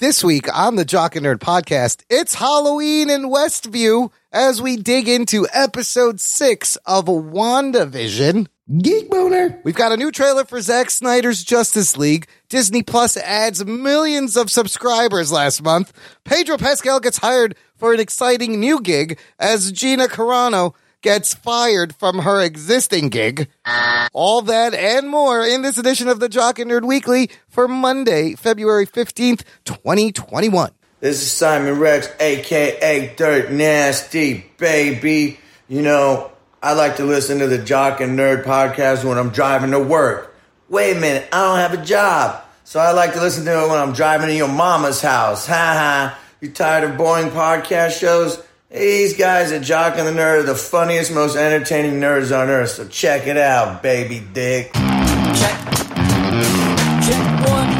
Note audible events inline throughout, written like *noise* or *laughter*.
This week on the Jock and Nerd podcast, it's Halloween in Westview as we dig into episode six of WandaVision. Geek boner. We've got a new trailer for Zack Snyder's Justice League. Disney Plus adds millions of subscribers last month. Pedro Pascal gets hired for an exciting new gig as Gina Carano gets fired from her existing gig. All that and more in this edition of the Jock and Nerd Weekly for Monday, February 15th, 2021. This is Simon Rex, aka Dirt Nasty, baby. You know, I like to listen to the Jock and Nerd podcast when I'm driving to work. Wait a minute, I don't have a job. So I like to listen to it when I'm driving to your mama's house. Ha ha. You tired of boring podcast shows? These guys at Jock and the Nerd are the funniest, most entertaining nerds on earth. So check it out, baby dick. Check. Check one.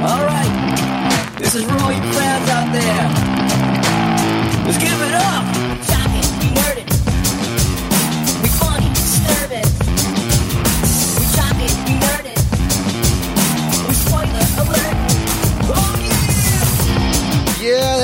All right. This is for all you fans out there.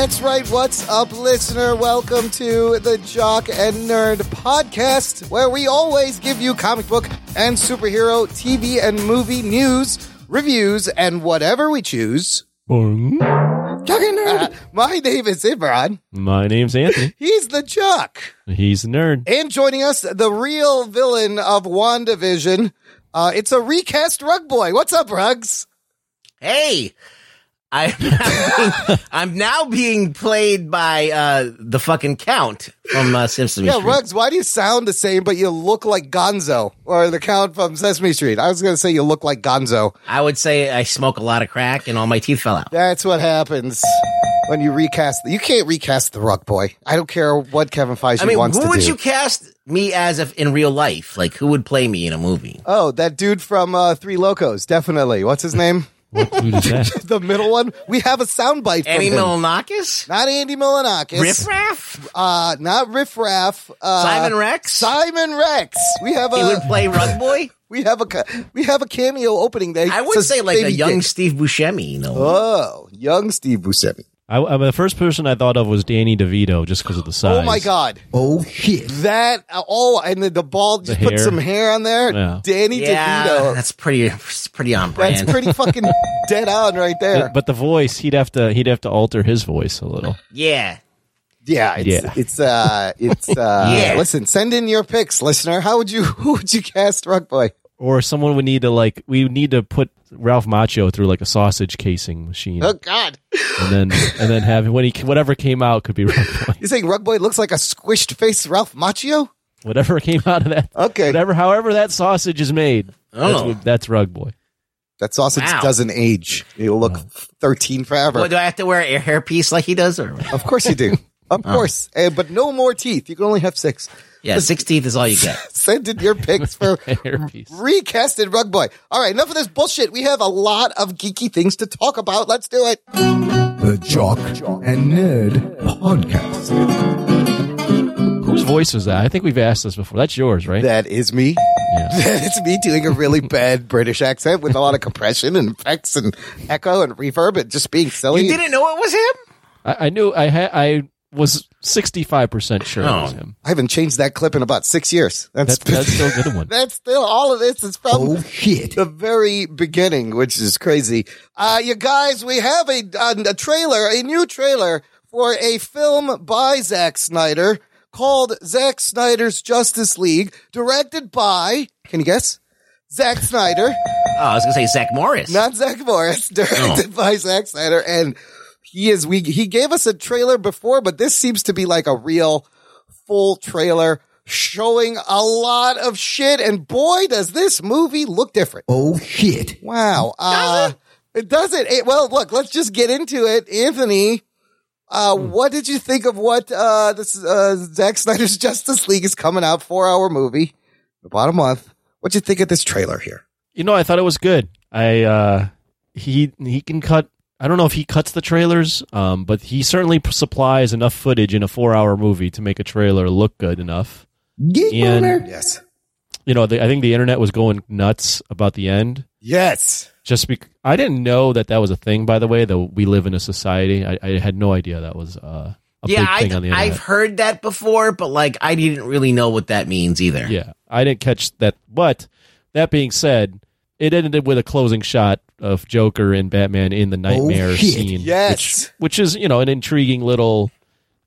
That's right. What's up, listener? Welcome to the Jock and Nerd podcast, where we always give you comic book and superhero TV and movie news, reviews, and whatever we choose. Jock and nerd. Uh, my name is Imran. My name's Anthony. *laughs* He's the Jock. He's a nerd. And joining us, the real villain of WandaVision. Uh, it's a recast Rug Boy. What's up, Rugs? Hey, I'm now being, *laughs* I'm now being played by uh, the fucking Count from uh. Yeah, Street. Rugs, why do you sound the same, but you look like Gonzo or the Count from Sesame Street? I was going to say you look like Gonzo. I would say I smoke a lot of crack and all my teeth fell out. That's what happens when you recast. You can't recast the Rug Boy. I don't care what Kevin Feige I mean, wants to do. who would you cast me as if in real life? Like, who would play me in a movie? oh, that dude from uh, Three Locos, definitely. What's his name? What dude is that? *laughs* the middle one. We have a soundbite from Andy him. Milonakis? Not Andy Milonakis. Riff Raff? Uh, not Riff Raff. Uh, Simon Rex? Simon Rex. We have a. he a would play Rug Boy? *laughs* we have a we have a cameo opening day. I would say like a young Steve Buscemi, you know? Oh, young Steve Buscemi. I, I, the first person I thought of was Danny DeVito, just because of the size. Oh my god. Oh shit. That oh, and the, the bald just The put hair. some hair on there. Yeah. Danny yeah, DeVito. that's pretty, it's pretty on brand. That's pretty fucking *laughs* dead on right there. But the voice, he'd have to he'd have to alter his voice a little. yeah. Yeah, it's, Yeah. it's uh, it's uh. *laughs* Yeah. Listen, send in your picks, listener. How would you *laughs* who would you cast Rug Boy? Or someone would need to like we need to put Ralph Macchio through like a sausage casing machine, Oh God, and then and then have when he whatever came out could be Rug *laughs* Boy. you saying Rug Boy looks like a squished face Ralph Macchio? Whatever came out of that, Okay, whatever however that sausage is made, that's Oh. what, that's Rug Boy. that sausage Wow. doesn't age. It'll look thirteen forever. What, do I have to wear a hairpiece like he does? Or Of course you do. *laughs* Of Oh. course, Uh, but no more teeth. You can only have six. Yeah, six teeth is all you get. *laughs* Send in your picks for *laughs* Hairpiece. recasted Rug Boy. All right, enough of this bullshit. We have a lot of geeky things to talk about. Let's do it. The Jock and Nerd podcast. Whose voice was that? I think we've asked this before. That's yours, right? That is me. Yeah. *laughs* it's me doing a really bad British accent with a lot of compression and effects and echo and reverb and just being silly. You didn't know it was him? I, I knew I had I was sixty five percent sure it was Oh. him. I haven't changed that clip in about six years. That's That's that's *laughs* still a good one. that's still all of this is from Oh shit. the very beginning, which is crazy. Uh, you guys, we have a, a, a trailer, a new trailer for a film by Zack Snyder called Zack Snyder's Justice League, directed by, can you guess? Zack Snyder, Oh, I was gonna say Zack Morris. not Zack Morris, *laughs* directed by Zack Snyder. And he is, we, he gave us a trailer before, but this seems to be like a real full trailer showing a lot of shit. And boy, does this movie look different. Oh shit. Wow. Uh, it doesn't. It, well, look, let's just get into it. Anthony, uh, what did you think of what, uh, this, uh, Zack Snyder's *laughs* Justice League is coming out four hour movie about a month. What'd you think of this trailer here? You know, I thought it was good. I uh he he can cut I don't know if he cuts the trailers, um, but he certainly p- supplies enough footage in a four-hour movie to make a trailer look good enough. Geek And- boner. Yes. You know, the, I think the internet was going nuts about the end. Yes. just bec I didn't know that that was a thing. By the way, that we live in a society. I, I had no idea that was uh, a yeah, big thing on the I, internet. I've heard that before, but like I didn't really know what that means either. Yeah, I didn't catch that. But that being said, it ended with a closing shot of Joker and Batman in the nightmare shit. scene. Yes. which, which is you know an intriguing little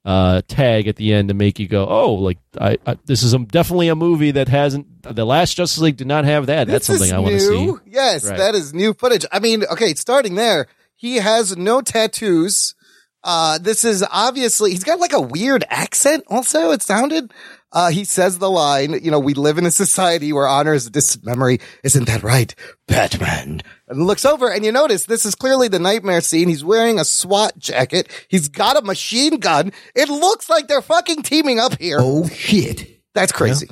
uh, tag at the end to make you go, oh, like I, I this is a, definitely a movie that hasn't. The last Justice League did not have that. That's something I want to see. Yes, Right. that is new footage. I mean, okay, starting there, he has no tattoos. Uh, this is obviously, he's got like a weird accent also, it sounded. Uh, he says the line, you know, we live in a society where honor is a distant memory. Isn't that right? Batman. And looks over and you notice this is clearly the nightmare scene. He's wearing a SWAT jacket. He's got a machine gun. It looks like they're fucking teaming up here. Oh shit. That's crazy.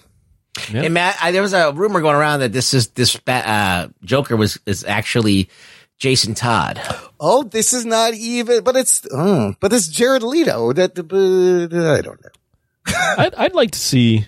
Yeah. And Matt, I, there was a rumor going around that this is this uh, Joker was is actually Jason Todd. Oh, this is not even, but it's, uh, but it's Jared Leto. That, uh, I don't know. I'd, I'd like to see.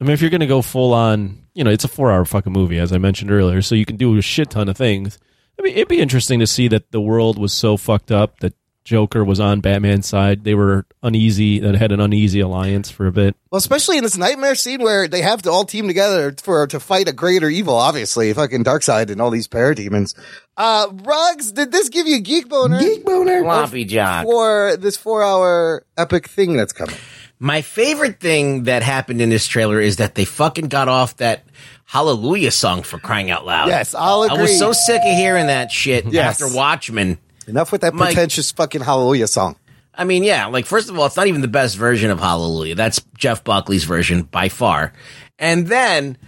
I mean, if you're going to go full on, you know, it's a four hour fucking movie, as I mentioned earlier, so you can do a shit ton of things. I mean, it'd be interesting to see that the world was so fucked up that Joker was on Batman's side. They were uneasy, that had an uneasy alliance for a bit. Well, especially in this nightmare scene where they have to all team together for to fight a greater evil. Obviously, fucking Darkseid and all these parademons. Uh, Rugs, did this give you a geek boner Geek boner. Floppy Jock. for this four-hour epic thing that's coming? My favorite thing that happened in this trailer is that they fucking got off that Hallelujah song for crying out loud. Yes, I'll I was so sick of hearing that shit Yes. after Watchmen. Enough with that Mike- pretentious fucking Hallelujah song. I mean, yeah, like first of all, it's not even the best version of Hallelujah. That's Jeff Buckley's version by far. And then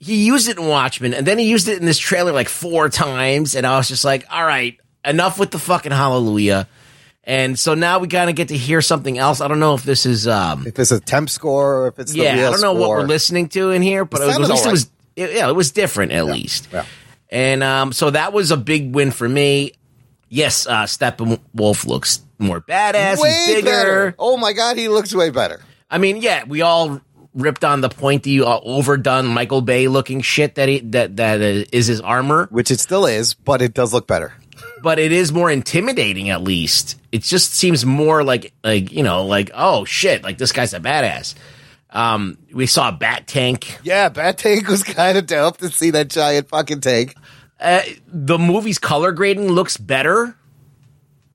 he used it in Watchmen, and then he used it in this trailer like four times, and I was just like, all right, enough with the fucking Hallelujah. And so now we kind of get to hear something else. I don't know if this is, um, If it's a temp score or if it's the yeah, I don't know what we're listening to in here, but It was, at least it was, it- yeah, it was different at least. yeah. And um, so that was a big win for me. Yes, uh, Steppenwolf looks more badass. Way bigger. better. Oh my god, he looks way better. I mean, yeah, we all ripped on the pointy, uh, overdone Michael Bay looking shit that he, that that uh, is his armor, Which it still is, but it does look better. But it is more intimidating. At least it just seems more like like you know like oh shit, like this guy's a badass. Um, we saw a bat tank. Yeah, Bat Tank was kind of dope to see that giant fucking tank. Uh, the movie's color grading looks better.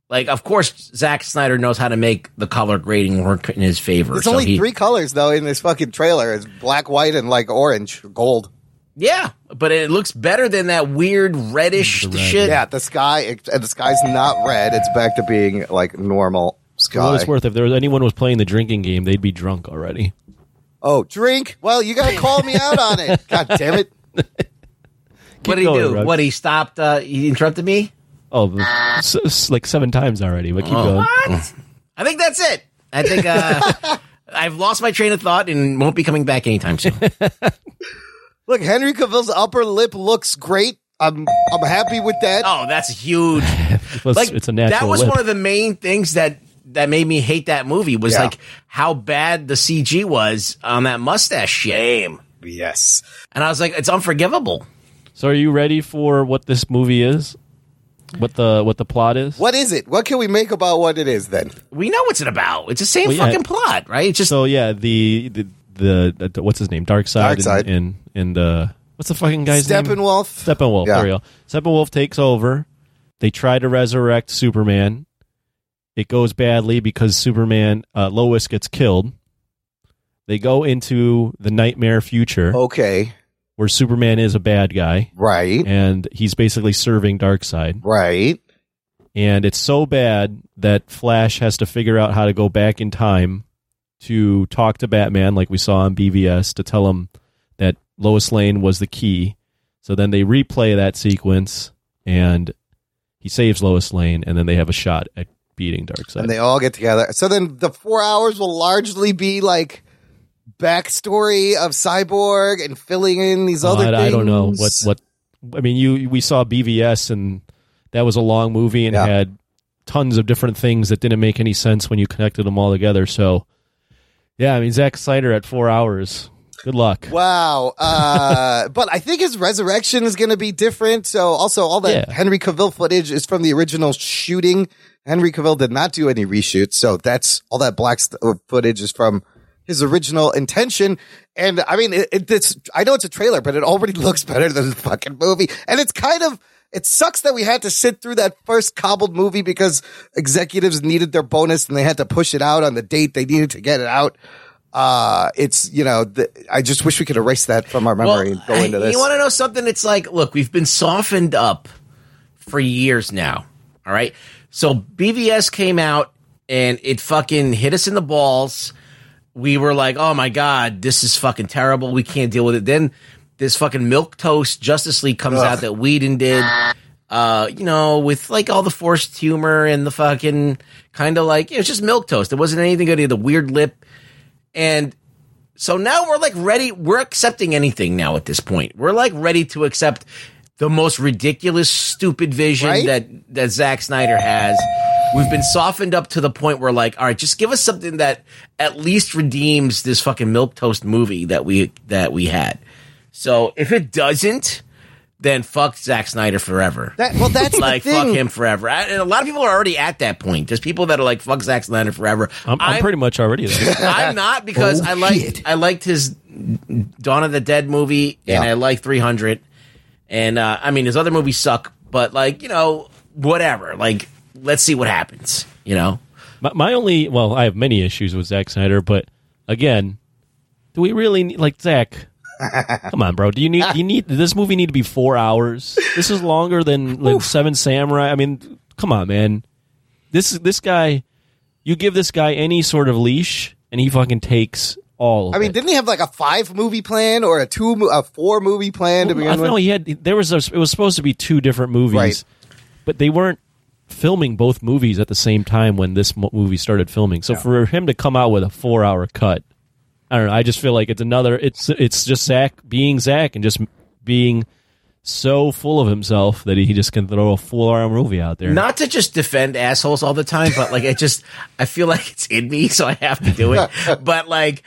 Like, of course, Zack Snyder knows how to make the color grading work in his favor. There's so only he- three colors though in this fucking trailer. It's black, white, and like orange, gold. Yeah, but it looks better than that weird reddish shit. Yeah, the sky it, and the sky's not red. It's back to being like normal For what sky. it's worth, if there was anyone was playing the drinking game, they'd be drunk already. Oh, drink. Well, you gotta call me out on it. *laughs* God damn it. What did he going, do? Rugs. What he stopped? Uh, he interrupted me. Oh, s- s- like seven times already, but keep going. I think that's it. I think uh, *laughs* I've lost my train of thought and won't be coming back anytime soon. *laughs* Look, Henry Cavill's upper lip looks great. I'm I'm happy with that. oh, that's huge. *laughs* Well, Like it's a natural that was lip. one of the main things that that made me hate that movie was Yeah. like how bad the CG was on that mustache Shame. Yes. And I was like, it's unforgivable. So, are you ready for what this movie is? What the what the plot is? What is it? What can we make about what it is then? We know what's it about. It's the same Well, yeah. fucking plot, right? It's just So yeah, the the, the, what's his name? Dark Side Darkseid. and, and and uh what's the fucking guy's name? Steppenwolf. Steppenwolf. Yeah. There we go. Steppenwolf takes over. They try to resurrect Superman. It goes badly because Superman uh, Lois gets killed. They go into the nightmare future Okay. where Superman is a bad guy Right. and he's basically serving Darkseid. Right. and it's so bad that Flash has to figure out how to go back in time to talk to Batman, like we saw on BVS, to tell him that Lois Lane was the key. So then they replay that sequence, and he saves Lois Lane, and then they have a shot at beating Darkseid. And they all get together. So then the four hours will largely be like backstory of Cyborg and filling in these Uh, other I, things. I don't know what what. I mean, you we saw BVS, and that was a long movie and Yeah. had tons of different things that didn't make any sense when you connected them all together. So, yeah, I mean, Zack Snyder at four hours. Good luck. Wow. Uh, *laughs* but I think his resurrection is going to be different. So also all that Yeah. Henry Cavill footage is from the original shooting. Henry Cavill did not do any reshoots. So that's all that black st- uh, footage is from his original intention. And I mean, it, it, it's, I know it's a trailer, but it already *laughs* looks better than the fucking movie. And it's kind of, it sucks that we had to sit through that first cobbled movie because executives needed their bonus and they had to push it out on the date they needed to get it out. Uh, it's, you know, the, I just wish we could erase that from our memory and go into this. You want to know something? It's like, look, we've been softened up for years now. All right. So BVS came out and it fucking hit us in the balls. We were like, oh my God, this is fucking terrible. We can't deal with it. Then this fucking milk toast Justice League comes out that Whedon did. Uh, you know, with like all the forced humor and the fucking kind of like, it was just milk toast. It wasn't anything good. He the weird lip. And so now we're like ready. We're accepting anything now at this point. We're like ready to accept the most ridiculous, stupid vision Right? that that Zack Snyder has. We've been softened up to the point where like, all right, just give us something that at least redeems this fucking milk toast movie that we that we had. So if it doesn't, then fuck Zack Snyder forever. That, well, that's *laughs* like the fuck him forever. I, and a lot of people are already at that point. There's people that are like fuck Zack Snyder forever. I'm, I'm pretty much already there. *laughs* I'm not because Oh, I liked shit. I liked his Dawn of the Dead movie and I like 300. And uh, I mean his other movies suck, but like you know whatever. Like let's see what happens. You know. My, my only, well, I have many issues with Zack Snyder, but again, do we really need, like, Zack? *laughs* Come on, bro. Do you need, you need, this movie need to be four hours? This is longer than, than Seven Samurai. I mean, come on, man. This, this guy, you give this guy any sort of leash and he fucking takes all of I mean, it. didn't he have like a five movie plan or a two, a four movie plan to I begin know with? he had, there was, a, it was supposed to be two different movies, Right. but they weren't filming both movies at the same time when this mo- movie started filming. So for him to come out with a four hour cut, I don't know. I just feel like it's another. It's it's just Zach being Zach and just being so full of himself that he just can throw a full arm movie out there. Not to just defend assholes all the time, but like it just I feel like it's in me, so I have to do it. *laughs* but like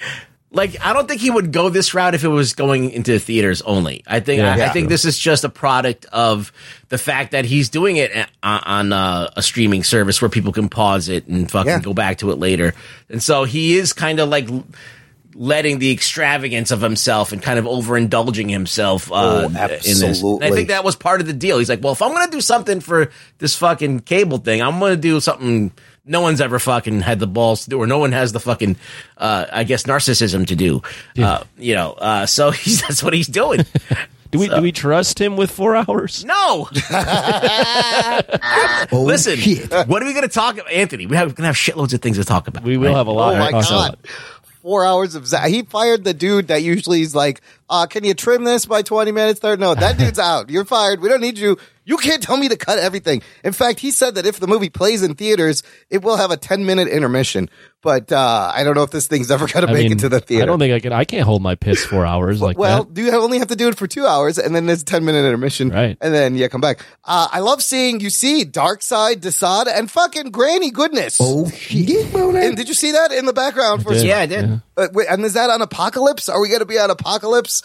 like I don't think he would go this route if it was going into theaters only. I think Yeah. I, I think this is just a product of the fact that he's doing it on, on uh, a streaming service where people can pause it and fucking Yeah. go back to it later. And so he is kind of like l- letting the extravagance of himself and kind of overindulging himself uh, Oh, in this. absolutely. And I think that was part of the deal. He's like, well, if I'm going to do something for this fucking cable thing, I'm going to do something no one's ever fucking had the balls to do, or no one has the fucking, uh, I guess, narcissism to do. Uh, you know, uh, *laughs* so he's, that's what he's doing. *laughs* do we do we trust him with four hours? No. *laughs* Oh, Listen, shit. what are we going to talk about? Anthony, we have, we're going to have shitloads of things to talk about. We will right? have a lot. Oh my to talk god. Four hours of Zach. He fired the dude that usually is like, uh, can you trim this by 20 minutes? There, no, that dude's *laughs* out. You're fired. We don't need you. You can't tell me to cut everything. In fact, he said that if the movie plays in theaters, it will have a 10 minute intermission. But, uh, I don't know if this thing's ever going to I make mean, it to the theater. I don't think I can. I can't hold my piss four hours like well, that. do you only have to do it for two hours, and then there's a ten minute intermission, Right. And then yeah, come back. Uh, I love seeing you see Darkseid, Desaad, and fucking Granny Goodness. Oh shit. And did you see that in the background? For did. Yeah, I did. Uh, wait, and is that on Apokolips? Are we going to be on Apokolips?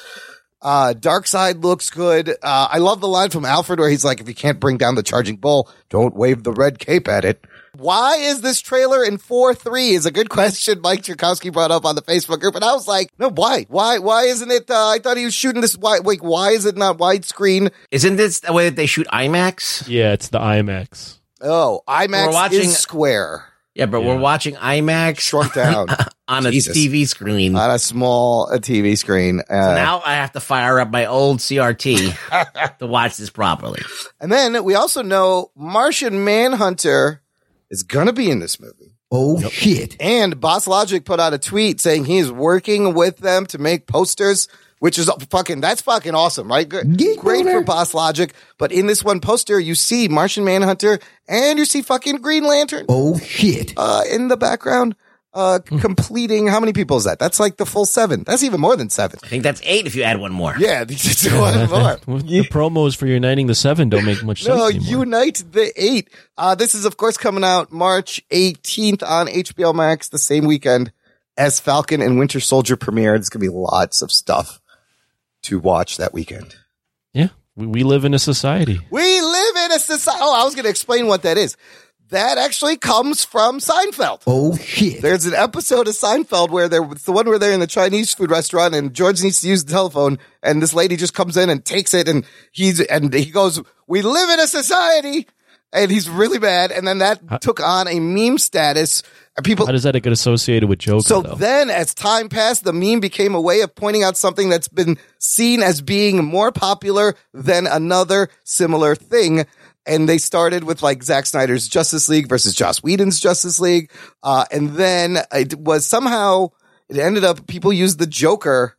Uh, Darkseid looks good. Uh, I love the line from Alfred where he's like, if you can't bring down the charging bull, don't wave the red cape at it. Why is this trailer in 4-3 is a good question Mike Tchaikovsky brought up on the Facebook group. And I was like, no, why? Why, why isn't it, uh, I thought he was shooting this, why, wait, why is it not widescreen? Isn't this the way that they shoot IMAX? Yeah, it's the IMAX. Oh, IMAX We're watching- is square. Yeah, but Yeah. we're watching IMAX Shrunk down *laughs* on a Jesus. TV screen. on a small uh, TV screen. Uh, now I have to fire up my old CRT *laughs* to watch this properly. And then we also know Martian Manhunter is gonna be in this movie. Oh shit. And Boss Logic put out a tweet saying he is working with them to make posters, which is fucking that's fucking awesome, right? Good, Geek great boner. for Boss Logic. But in this one poster, you see Martian Manhunter and you see fucking Green Lantern Oh shit. uh, in the background. Uh, completing how many people is that? That's like the full seven. That's even more than seven. I think that's eight if you add one more. Yeah, *laughs* it's one *laughs* more. The promos for uniting the seven don't make much sense No, anymore. Unite the Eight. Uh, this is, of course, coming out March 18th on HBO Max, the same weekend as Falcon and Winter Soldier premiere. There's going to be lots of stuff to watch that weekend. Yeah, we, we live in a society. We live in a society. Oh, I was going to explain what that is. That actually comes from Seinfeld. Oh shit. There's an episode of Seinfeld where they're it's the one where they're in the Chinese food restaurant and George needs to use the telephone and this lady just comes in and takes it and he's and he goes, "We live in a society," and he's really bad. And then that took on a meme status. People How does that get associated with Joker? so though? then, as time passed, the meme became a way of pointing out something that's been seen as being more popular than another similar thing. And they started with like Zack Snyder's Justice League versus Joss Whedon's Justice League. Uh, and then it was somehow, it ended up, people used the Joker.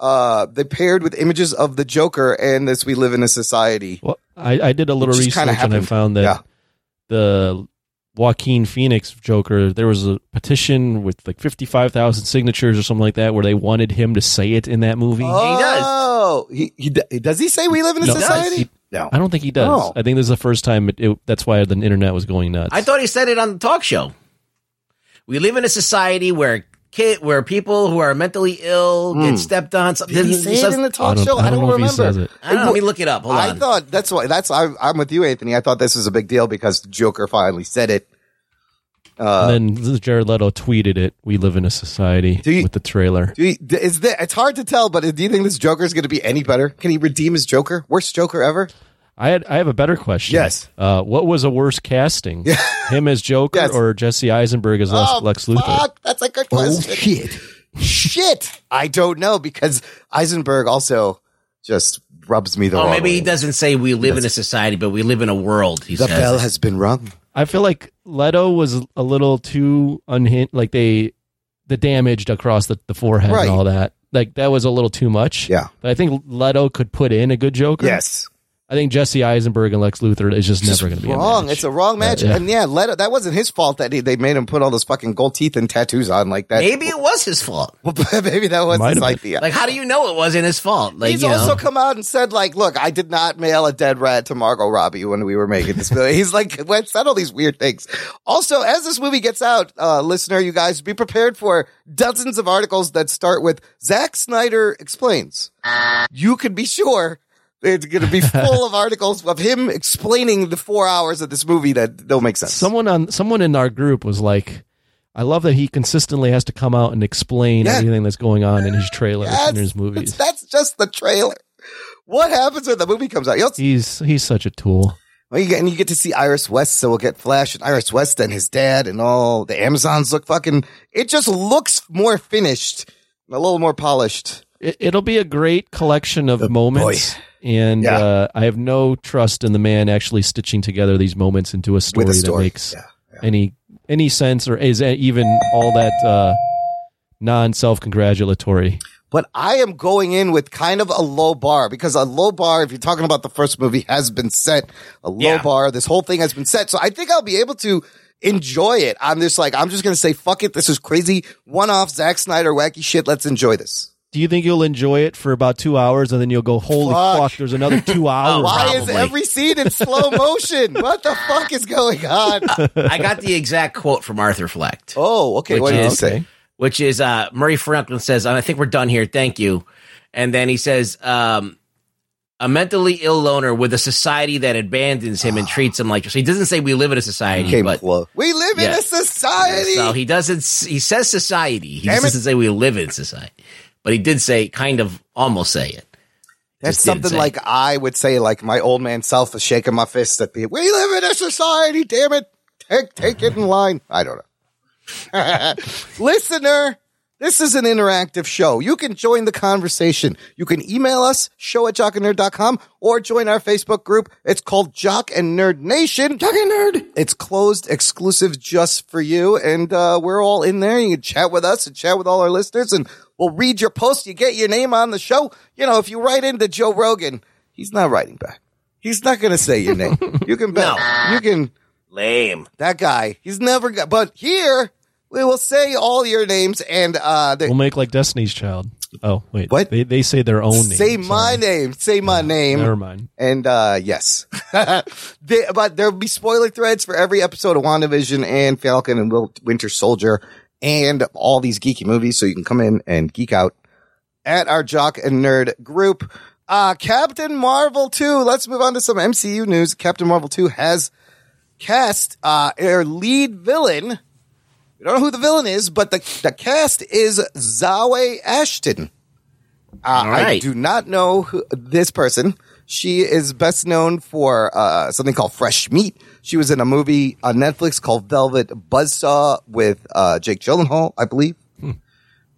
Uh, they paired with images of the Joker and this We Live in a Society. Well, I, I did a little research and I found that Yeah. the Joaquin Phoenix Joker, there was a petition with like 55,000 signatures or something like that where they wanted him to say it in that movie. Oh, he, he, d- does he say we live in a No. society? He- no. I don't think he does. Oh. I think this is the first time it, it, that's why the internet was going nuts. I thought he said it on the talk show. We live in a society where kid, where people who are mentally ill get stepped on. Some- Hmm. Did he say it in the talk I don't- show? I don't know if he remember. says it. I don't know. Let me look it up. Hold I on. thought that's why that's I, I'm with you, Anthony. I thought this was a big deal because Joker finally said it. Uh, and then Jared Leto tweeted it. We live in a society Do you- with the trailer. do you, is that, it's hard to tell, but do you think this Joker is going to be any better? Can he redeem his Joker? Worst Joker ever? I had I have a better question. Yes. Uh, what was a worse casting? Him as Joker Yes. or Jesse Eisenberg as Lex, oh, Lex Luthor? fuck, that's a good Oh question. shit. Shit, I don't know because Eisenberg also just rubs me the oh, wrong maybe way. he doesn't say we live in a society, but we live in a world. He The says. bell has been rung. I feel like Leto was a little too unhinged. Like they, the damaged across the, the forehead Right. and all that. Like that was a little too much. Yeah. But I think Leto could put in a good Joker. Yes, I think Jesse Eisenberg and Lex Luthor is just never going to be a wrong. match. It's a wrong match, Yeah, yeah. and yeah, Leto, that wasn't his fault that he, they made him put all those fucking gold teeth and tattoos on like that. Maybe it was his fault. *laughs* maybe that was Might his have been. idea. Like, how do you know it wasn't his fault? Like, He's you know, also come out and said, like, look, I did not mail a dead rat to Margot Robbie when we were making this movie. *laughs* He's like, well, said all these weird things. Also, as this movie gets out, uh, listener, you guys be prepared for dozens of articles that start with Zack Snyder explains. You can be sure it's going to be full of *laughs* articles of him explaining the four hours of this movie that don't make sense. Someone on someone in our group was like, "I love that he consistently has to come out and explain Yeah. everything that's going on in his trailers Yes, and his movies." That's just the trailer. What happens when the movie comes out? You'll He's he's such a tool. Well, you get, and you get to see Iris West, so we'll get Flash and Iris West and his dad and all the Amazons look fucking, it just looks more finished, a little more polished. It, it'll be a great collection of moments, and Yeah. uh, I have no trust in the man actually stitching together these moments into a story, a story. that makes Yeah, any any sense or is even all that uh, non self congratulatory. But I am going in with kind of a low bar because a low bar, if you're talking about the first movie, has been set. A low Yeah. bar. This whole thing has been set. So I think I'll be able to enjoy it. I'm just like, I'm just going to say, fuck it. This is crazy. One off Zack Snyder wacky shit. Let's enjoy this. Do you think you'll enjoy it for about two hours and then you'll go, "Holy Fuck. fuck!" There's another two *laughs* hours. Why is every scene in slow motion? what the fuck is going on? I got the exact quote from Arthur Fleck. Oh, okay. Which What did you is- say? which is uh, Murray Franklin says, I think we're done here. Thank you. And then he says, um, a mentally ill loner with a society that abandons him and treats him like so he doesn't say we live in a society, Came but close. We live in a society. so he doesn't. He says society. He Damn just it. doesn't say we live in society, but he did say kind of almost say it. That's just something say. like I would say, like my old man self is shaking my fist at people. We live in a society. Damn it. Take, take it in *laughs* line. I don't know. *laughs* Listener, this is an interactive show. You can join the conversation. You can email us, show at jockandnerd.com, or join our Facebook group. It's called Jock and Nerd Nation. Jock and Nerd. It's closed, exclusive just for you. And uh, we're all in there. You can chat with us and chat with all our listeners, and we'll read your post. You get your name on the show. You know, if you write into Joe Rogan, he's not writing back. He's not going to say your name. You can bet. *laughs* No. You can Lame. that guy. He's never got, but here we will say all your names and, uh, the, We'll make like Destiny's Child. Oh wait, What? They they say their own name. say my Sorry. name, say my name. Never mind. And, uh, yes, *laughs* They- but there'll be spoiler threads for every episode of WandaVision and Falcon and Wil- Winter Soldier. And all these geeky movies. So you can come in and geek out at our Jock and Nerd group. Uh, Captain Marvel 2. Let's move on to some MCU news. Captain Marvel 2 has cast, uh, their lead villain. We don't know who the villain is, but the, the cast is Zawe Ashton. Uh, I do not know who, this person. She is best known for uh, something called Fresh Meat. She was in a movie on Netflix called Velvet Buzzsaw with uh, Jake Gyllenhaal, I believe.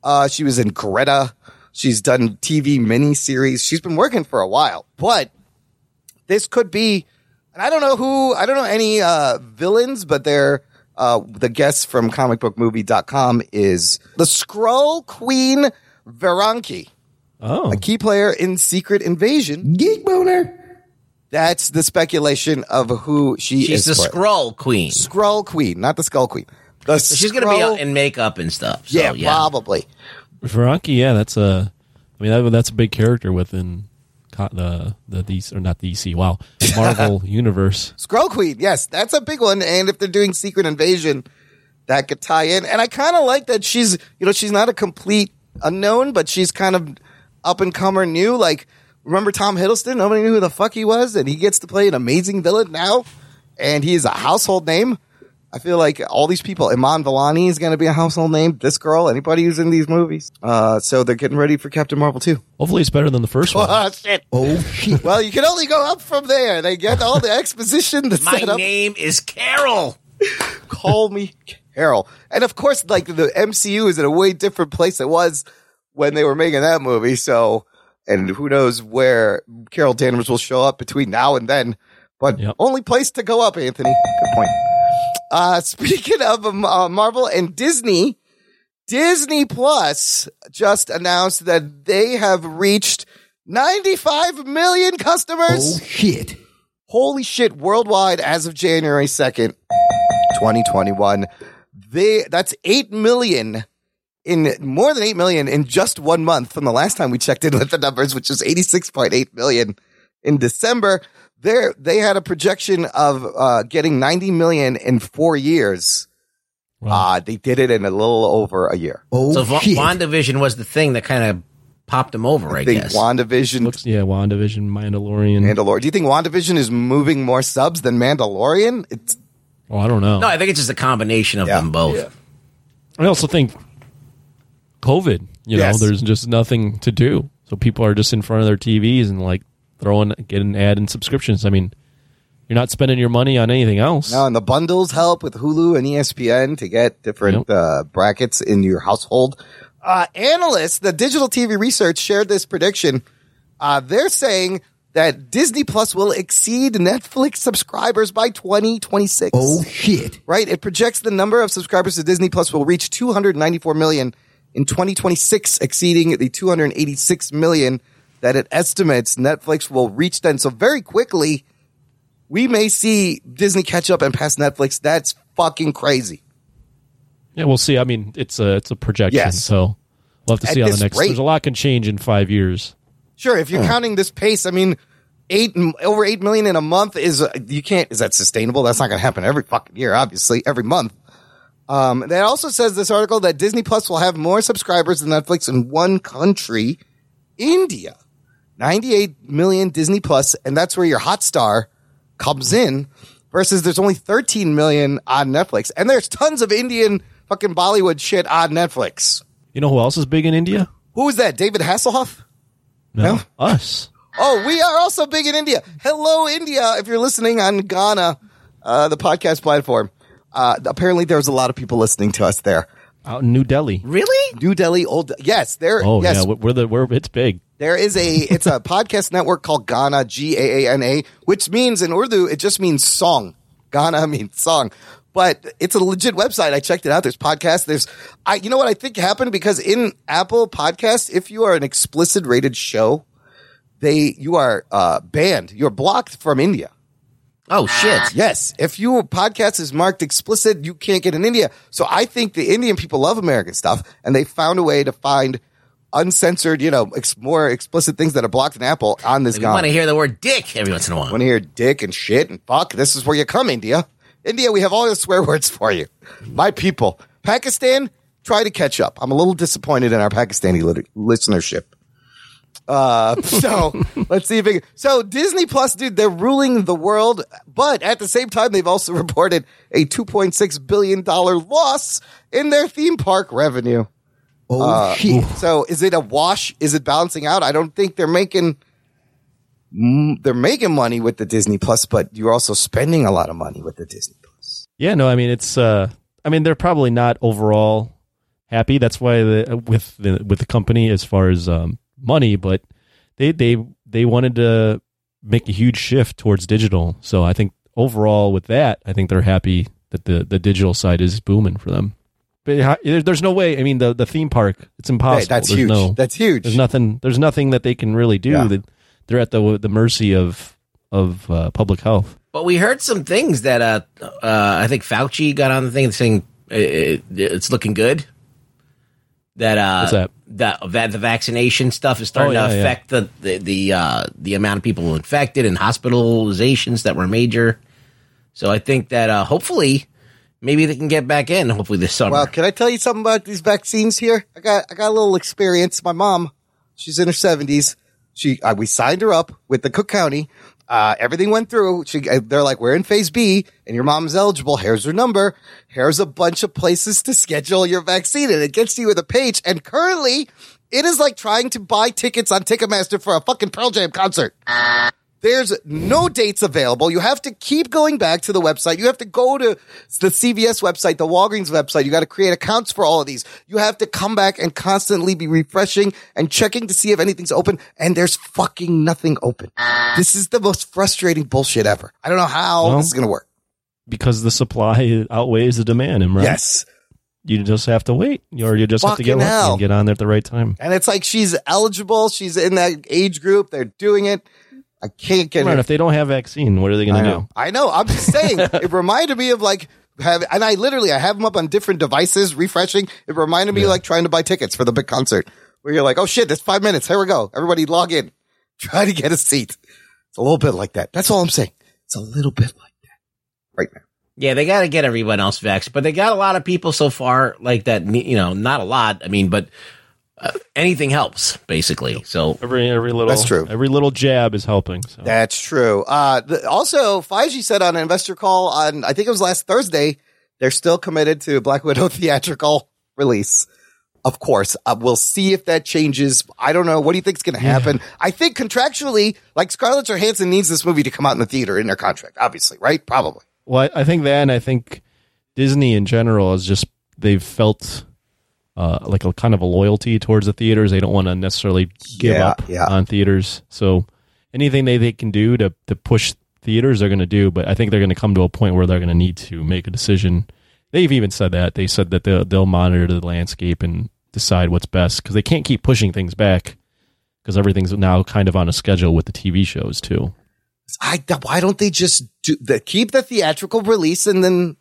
Uh, she was in Greta. She's done TV miniseries. She's been working for a while, but this could be, and I don't know who, I don't know any uh, villains, but they're uh, the guest from comicbookmovie.com is the Skrull Queen Veranke Oh, a key player in Secret Invasion. Geek boner. That's the speculation of who she is. She's the is. for. Skrull queen. Skrull Queen, not the Skull Queen. The She's going to be Skrull- out in makeup and stuff. So, yeah, yeah, probably. Veranke, yeah, that's a. I mean, that, that's a big character within co- the the DC or not the DC. Wow, *laughs* Marvel universe. Skrull Queen, yes, that's a big one. And if they're doing Secret Invasion, that could tie in. And I kind of like that she's, you know, she's not a complete unknown, but she's kind of up and comer new. Like, remember Tom Hiddleston? Nobody knew who the fuck he was, and he gets to play an amazing villain now, and he's a household name. I feel like all these people, Iman Vellani is going to be a household name. This girl, anybody who's in these movies. Uh, so they're getting ready for Captain Marvel too. Hopefully, it's better than the first *laughs* one. Oh shit! Oh shit. Well, you can only go up from there. They get all the exposition to My set up. name is Carol. *laughs* Call me Carol. And of course, like the MCU is in a way different place it was when they were making that movie. So, and who knows where Carol Danvers will show up between now and then. But Yep. only place to go up, Anthony. Good point. Uh, *laughs* speaking of um, uh, Marvel and Disney, Disney Plus just announced that they have reached 95 million customers. Oh shit. Holy shit, worldwide as of January 2nd, 2021. They, that's 8 million in more than 8 million in just one month from the last time we checked in with the numbers, which was 86.8 million in December. There, they had a projection of, uh, getting 90 million in four years. Wow. Uh, they did it in a little over a year. Oh So Va- shit. WandaVision was the thing that kind of popped them over, I, I think guess. WandaVision, Looks, yeah, WandaVision, Mandalorian. Mandalorian. Do you think WandaVision is moving more subs than Mandalorian? It's, oh, I don't know. no, I think it's just a combination of Yeah. them both. Yeah. I also think COVID. You know, Yes. there's just nothing to do, so people are just in front of their TVs and like throwing getting ad and subscriptions. I mean, you're not spending your money on anything else. No, and the bundles help with Hulu and ESPN to get different uh, brackets in your household. Uh, analysts, the digital TV research shared this prediction. Uh, they're saying that Disney Plus will exceed Netflix subscribers by 2026. Oh shit. Right? It projects the number of subscribers to Disney Plus will reach 294 million in 2026, exceeding the 286 million that it estimates Netflix will reach then. So very quickly, we may see Disney catch up and pass Netflix. That's fucking crazy. Yeah, we'll see. I mean, it's a it's a projection, Yes. so we'll have to At see how the next. rate- There's a lot can change in five years. Sure, if you're counting this pace, I mean, eight over eight million in a month is uh, you can't. Is that sustainable? That's not going to happen every fucking year. Obviously, every month. Um, that also says this article that Disney Plus will have more subscribers than Netflix in one country, India. 98 million Disney Plus, and that's where your Hotstar comes in. Versus there's only 13 million on Netflix, and there's tons of Indian fucking Bollywood shit on Netflix. You know who else is big in India? Who is that? David Hasselhoff? No? us. Oh, we are also big in India. Hello, India. If you're listening on Gaana, uh, the podcast platform, uh, apparently there's a lot of people listening to us there. Out in New Delhi. Really? New Delhi, old, yes, there, Oh yes, yeah, we're we're the we're it's big. there is a, *laughs* it's a podcast network called Gaana, G-A-A-N-A, which means in Urdu, it just means song. Gaana *laughs* means song. But it's a legit website. I checked it out. There's podcasts. There's, I, you know what I think happened? Because in Apple Podcasts, if you are an explicit rated show, they, you are, uh, banned. You're blocked from India. Oh shit! Ah. Yes, if your podcast is marked explicit, you can't get in India. So I think the Indian people love American stuff, and they found a way to find uncensored, you know, ex- more explicit things that are blocked in Apple on this You want to hear the word "dick" every once in a while. Want to hear dick and shit and fuck? This is where you come, India. India, we have all the swear words for you. My people. Pakistan, try to catch up. I'm a little disappointed in our Pakistani lit- listenership. Uh, *laughs* so let's see if it, so Disney Plus, dude, they're ruling the world, but at the same time, they've also *laughs* reported a 2.6 billion dollar loss in their theme park revenue. Oh Uh, shit. So is it a wash? Is it balancing out? I don't think they're making mm, they're making money with the Disney Plus, but you're also spending a lot of money with the Disney Plus. Yeah, no, I mean it's. Uh, I mean they're probably not overall happy. That's why the with the with the company as far as um, money, but they they they wanted to make a huge shift towards digital. So I think overall with that, I think they're happy that the the digital side is booming for them. But there's no way. I mean the the theme park, it's impossible. Hey, that's There's huge. No, that's huge. there's nothing. There's nothing that they can really do. Yeah. They're at the the mercy of of uh, public health. But we heard some things that uh, uh, I think Fauci got on the thing saying it, it's looking good. That uh, that? that that the vaccination stuff is starting Oh, yeah, to yeah. affect the the the, uh, the amount of people infected and hospitalizations that were major. So I think that uh, hopefully maybe they can get back in. Hopefully this summer. Well, can I tell you something about these vaccines here? I got I got a little experience. My mom, she's in her seventies. She uh, we signed her up with the Cook County. Uh, everything went through. She uh, they're like, we're in phase B, and your mom's eligible. Here's her number. Here's a bunch of places to schedule your vaccine, and it gets you with a page. And currently, it is like trying to buy tickets on Ticketmaster for a fucking Pearl Jam concert. There's no dates available. You have to keep going back to the website. You have to go to the CVS website, the Walgreens website. You got to create accounts for all of these. You have to come back and constantly be refreshing and checking to see if anything's open. And there's fucking nothing open. This is the most frustrating bullshit ever. I don't know how Well, this is going to work. because the supply outweighs the demand. Right, Yes. you just have to wait, or you just have to get Fucking lucky and get on there at the right time. And it's like she's eligible. She's in that age group. They're doing it. I can't get Right, her if they don't have vaccine, what are they going to know. do? I know. I'm just saying. *laughs* it reminded me of like have, and I literally I have them up on different devices, refreshing. It reminded me like trying to buy tickets for the big concert, where you're like, oh shit, there's five minutes. Here we go. Everybody log in. *laughs* Try to get a seat. It's a little bit like that. That's all I'm saying. It's a little bit like that right now. Yeah, they got to get everyone else vaxxed, but they got a lot of people so far like that. You know, not a lot. I mean, but uh, anything helps basically. So Every every little That's true. Every little jab is helping. So. That's true. Uh, the, also, Feige said on an investor call on, I think it was last Thursday, they're still committed to Black Widow *laughs* theatrical release. Of course, uh, we'll see if that changes. I don't know. What do you think is going to happen? I think contractually, like Scarlett Johansson needs this movie to come out in the theater in their contract, obviously, right? Probably. Well, I, I think that, and I think Disney in general is just they've felt uh, like a kind of a loyalty towards the theaters. They don't want to necessarily give Yeah, up yeah. on theaters. So anything they, they can do to to push theaters, they're going to do. But I think they're going to come to a point where they're going to need to make a decision. They've even said that they said that they'll, they'll monitor the landscape and decide what's best because they can't keep pushing things back because everything's now kind of on a schedule with the TV shows too. I, why don't they just do the, keep the theatrical release and then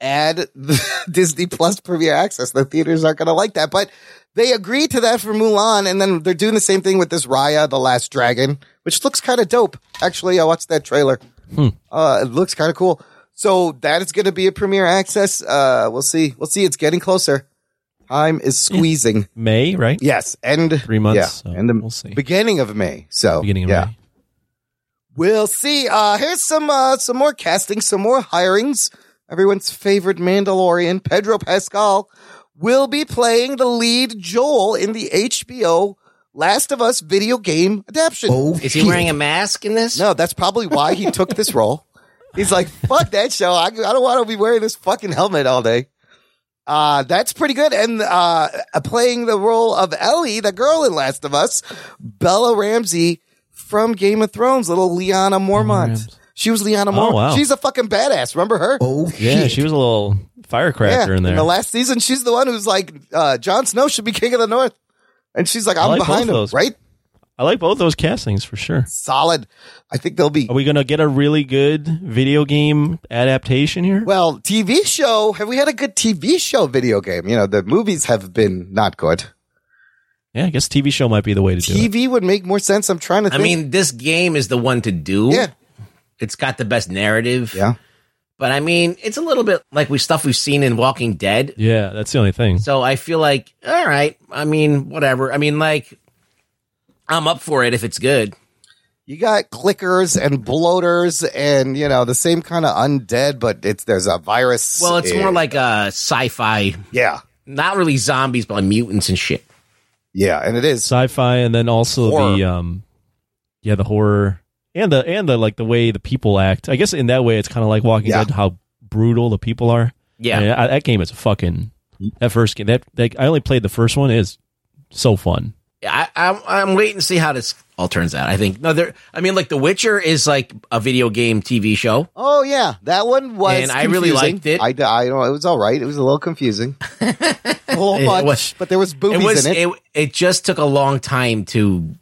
add the *laughs* Disney Plus premiere Access? The theaters aren't going to like that, but they agreed to that for Mulan, and then they're doing the same thing with this Raya, the Last Dragon, which looks kind of dope. Actually, I watched that trailer. Uh, it looks kind of cool. So that is going to be a premiere Access. Uh, we'll see. We'll see. It's getting closer. Time is squeezing. May right? Yes, end Three months, Yeah, so and the we'll see. beginning of May. So Beginning of yeah. May. We'll see. Uh, here's some, uh, some more casting, some more hirings. Everyone's favorite Mandalorian, Pedro Pascal, will be playing the lead Joel in the HBO Last of Us video game adaptation. Oh, is he wearing a mask in this? No, that's probably why he took this role. He's like, fuck that show. I, I don't want to be wearing this fucking helmet all day. Uh, that's pretty good. And, uh, playing the role of Ellie, the girl in Last of Us, Bella Ramsey from Game of Thrones, little Lyanna Mormont. Ramsey. She was Lyanna Oh, Mormont. wow. She's a fucking badass. Remember her? Oh, Yeah, shit. she was a little firecracker in there. In the last season, she's the one who's like, uh, Jon Snow should be king of the North. And she's like, I'm like behind him, those. right? I like both those castings for sure. Solid. I think they'll be Are we going to get a really good video game adaptation here? Well, TV show. Have we had a good TV show video game? You know, the movies have been not good. Yeah, I guess TV show might be the way to do it. TV would make more sense. I'm trying to Think. I mean, this game is the one to do. yeah, It's got the best narrative. yeah. But I mean, it's a little bit like we stuff we've seen in Walking Dead. Yeah, that's the only thing. So I feel like, all right. I mean, whatever. I mean, like, I'm up for it if it's good. You got clickers and bloaters and you know the same kind of undead, but it's there's a virus. Well, it's eh, more like a sci-fi, yeah, not really zombies, but like mutants and shit. yeah, and it is Sci-fi, and then also Horror. the um, yeah, the horror and the and the like the way the people act. I guess in that way, it's kind of like Walking Yeah. Dead, how brutal the people are. Yeah. I mean, I- that game is fucking that first game. That, that I only played the first one. Is so fun. I, I'm I'm waiting to see how this all turns out. I think no, there. I mean, like The Witcher is like a video game TV show. Oh yeah, that one was. And I really liked it. I, I know it was all right. It was a little confusing, *laughs* a little much, was- but there was boobies it was in it. it. it. just took a long time to,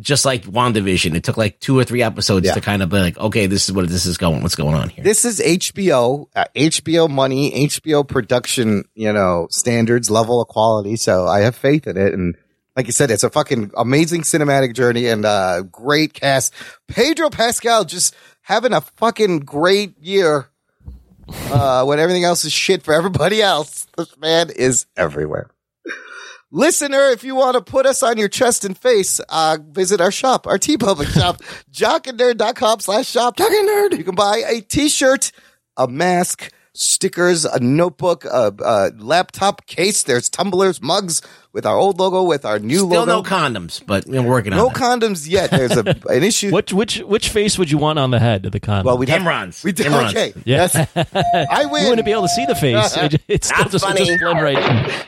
just like Wandavision. It took like two or three episodes Yeah. to kind of be like, okay, this is what this is going. What's going on here? This is HBO, uh, HBO money, HBO production, you know, standards, level of quality. So I have faith in it. And like you said, it's a fucking amazing cinematic journey and uh great cast. Pedro Pascal just having a fucking great year. Uh, when everything else is shit for everybody else, this man is everywhere. Listener, if you want to put us on your chest and face, uh, visit our shop, our TeePublic shop, *laughs* jockandnerd.com slash shop. Jock and Nerd. You can buy a t-shirt, a mask, stickers, a notebook, a, a laptop case. There's tumblers, mugs with our old logo, with our new Still logo. no condoms, but we're working on No it. condoms yet. There's a, *laughs* an issue. Which which which face would you want on the head of the condom? Well, we'd have, Imran's. we did, Imran's. okay. Yeah. Yes. *laughs* I win. you wouldn't be able to see the face. *laughs* It's still Not just, funny. just blend right.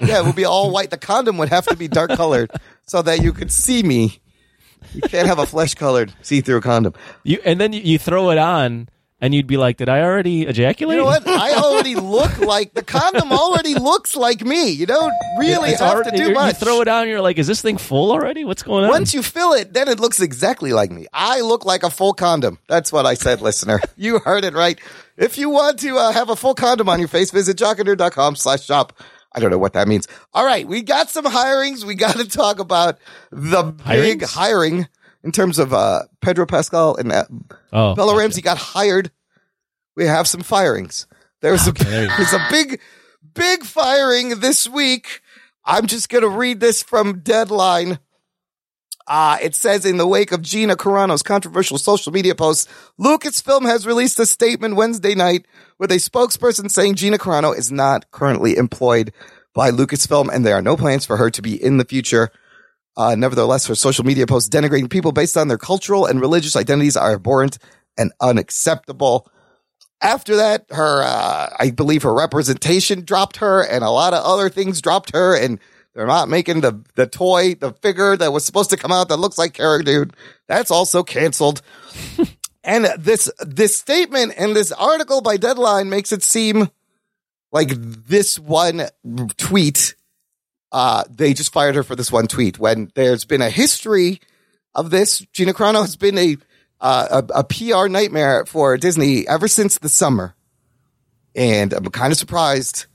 yeah, it would be all white. The condom would have to be dark colored so that you could see me. You can't have a flesh colored see through condom. You and then you, you throw it on, and you'd be like, "Did I already ejaculate?" You know what? I *laughs* already look like the condom already looks like me. You don't really It's have already- to do much. You throw it on, you're like, "Is this thing full already? What's going on?" Once you fill it, then it looks exactly like me. I look like a full condom. That's what I said, listener. *laughs* You heard it right. If you want to uh, have a full condom on your face, visit jockandnerd.com slash shop. I don't know what that means. All right, we got some hirings. We got to talk about the big Hirings? hiring in terms of uh, Pedro Pascal and uh, oh, Bella gotcha. Ramsey got hired. We have some firings. There's a there there's a big big firing this week. I'm just going to read this from Deadline. Uh, it says in the wake of Gina Carano's controversial social media post, Lucasfilm has released a statement Wednesday night with a spokesperson saying Gina Carano is not currently employed by Lucasfilm and there are no plans for her to be in the future. Uh, nevertheless, her social media posts denigrating people based on their cultural and religious identities are abhorrent and unacceptable. After that, her, uh, I believe her representation dropped her and a lot of other things dropped her and they're not making the, the toy, the figure that was supposed to come out that looks like Cara Dune. That's also canceled. *laughs* and this, this statement and this article by Deadline makes it seem like this one tweet uh, they just fired her for this one tweet when there's been a history of this. Gina Carano has been a, uh, a, a PR nightmare for Disney ever since the summer. And I'm kind of surprised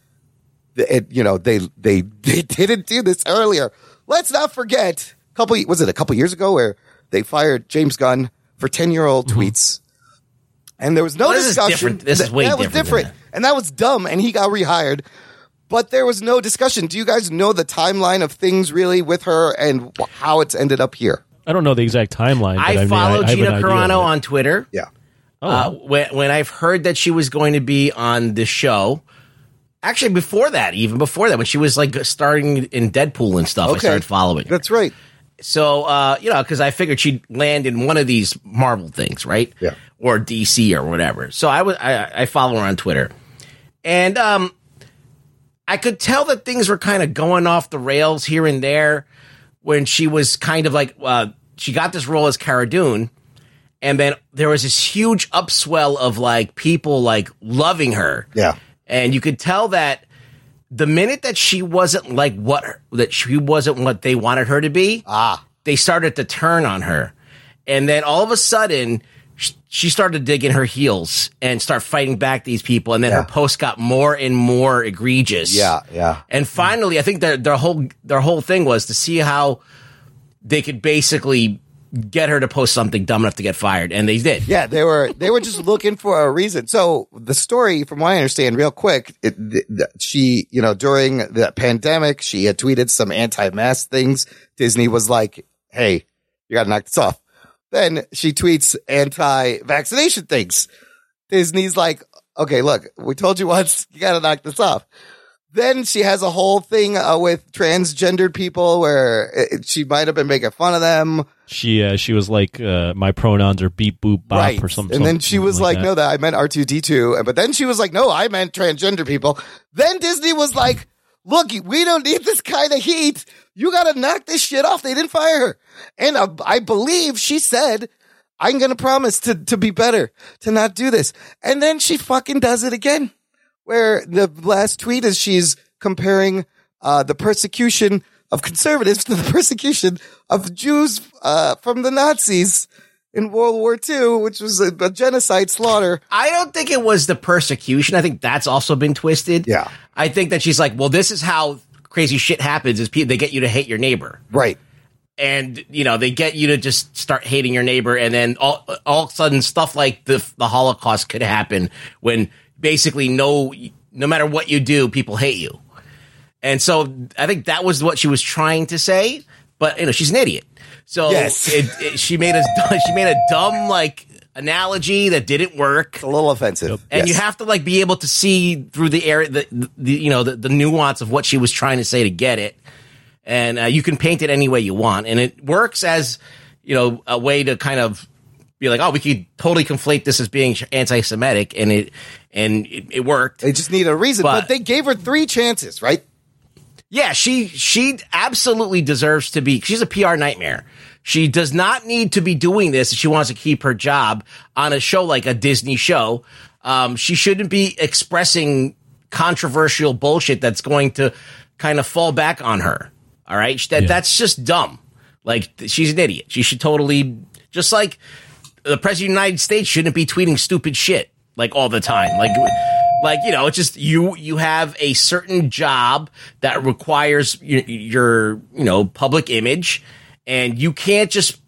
that it, you know, they, they, *laughs* they didn't do this earlier. Let's not forget a couple, was it a couple years ago where they fired James Gunn for 10 year old tweets. And there was no Well, this is discussion. different. This is That- way that was different than different. And that was dumb. And he got rehired but there was no discussion. Do you guys know the timeline of things really with her and wh- how it's ended up here? I don't know the exact timeline. But I, I, mean, follow I, I Gina an Carano on Twitter. Yeah. Oh, Uh, when, when I've heard that she was going to be on the show, actually before that, even before that, when she was like starting in Deadpool and stuff, I started following. her. That's right. So, uh, you know, because I figured she'd land in one of these Marvel things, right? Yeah. Or DC or whatever. So I was I, I follow her on Twitter, and um, I could tell that things were kind of going off the rails here and there when she was kind of like uh, she got this role as Cara Dune, and then there was this huge upswell of like people like loving her. Yeah. And you could tell that the minute that she wasn't like what that she wasn't what they wanted her to be, Ah. they started to turn on her. And then all of a sudden, she started digging her heels and start fighting back these people. And then Yeah. her posts got more and more egregious. Yeah. Yeah. And finally, I think their their whole their whole thing was to see how they could basically get her to post something dumb enough to get fired, and they did. Yeah, they were they were just looking for a reason. So the story, from what I understand, real quick, it, th- th- she, you know, during the pandemic, she had tweeted some anti-mask things. Disney was like, "Hey, you got to knock this off." Then she tweets anti-vaccination things. Disney's like, "Okay, look, we told you once, you got to knock this off." Then she has a whole thing uh, with transgendered people where it, she might have been making fun of them. She uh, she was like, uh, my pronouns are beep boop bop or something. And then she was like, that. no, that I meant R2D2. But then she was like, no, I meant transgender people. Then Disney was like, look, we don't need this kind of heat. You got to knock this shit off. They didn't fire her. And uh, I believe she said, I'm going to promise to, to be better, to not do this. And then she fucking does it again, where the last tweet is she's comparing uh, the persecution of conservatives to the *laughs* persecution of Jews uh, from the Nazis in World War II, which was a, a genocide slaughter. I don't think it was the persecution. I think that's also been twisted. Yeah. I think that she's like, well, this is how crazy shit happens: is people they get you to hate your neighbor. Right. and you know they get you to just start hating your neighbor and then all all of a sudden stuff like the the holocaust could happen when basically no no matter what you do people hate you and so i think that was what she was trying to say but you know she's an idiot so Yes. it, it, she made a *laughs* she made a dumb like analogy that didn't work A little offensive. and Yes. you have to like be able to see through the air the, the you know the, the nuance of what she was trying to say to get it and uh, you can paint it any way you want and it works as you know a way to kind of be like oh we could totally conflate this as being anti-semitic and it and it, it worked They just need a reason, but, But- they gave her three chances, right? Yeah, she she absolutely deserves to be. She's a PR nightmare. She does not need to be doing this if she wants to keep her job on a show like a Disney show. Um, she shouldn't be expressing controversial bullshit that's going to kind of fall back on her. All right, that Yeah. that's just dumb. Like she's an idiot. She should totally just like the president of the United States shouldn't be tweeting stupid shit like all the time. Like like you know, it's just you you have a certain job that requires your, your you know public image, and you can't just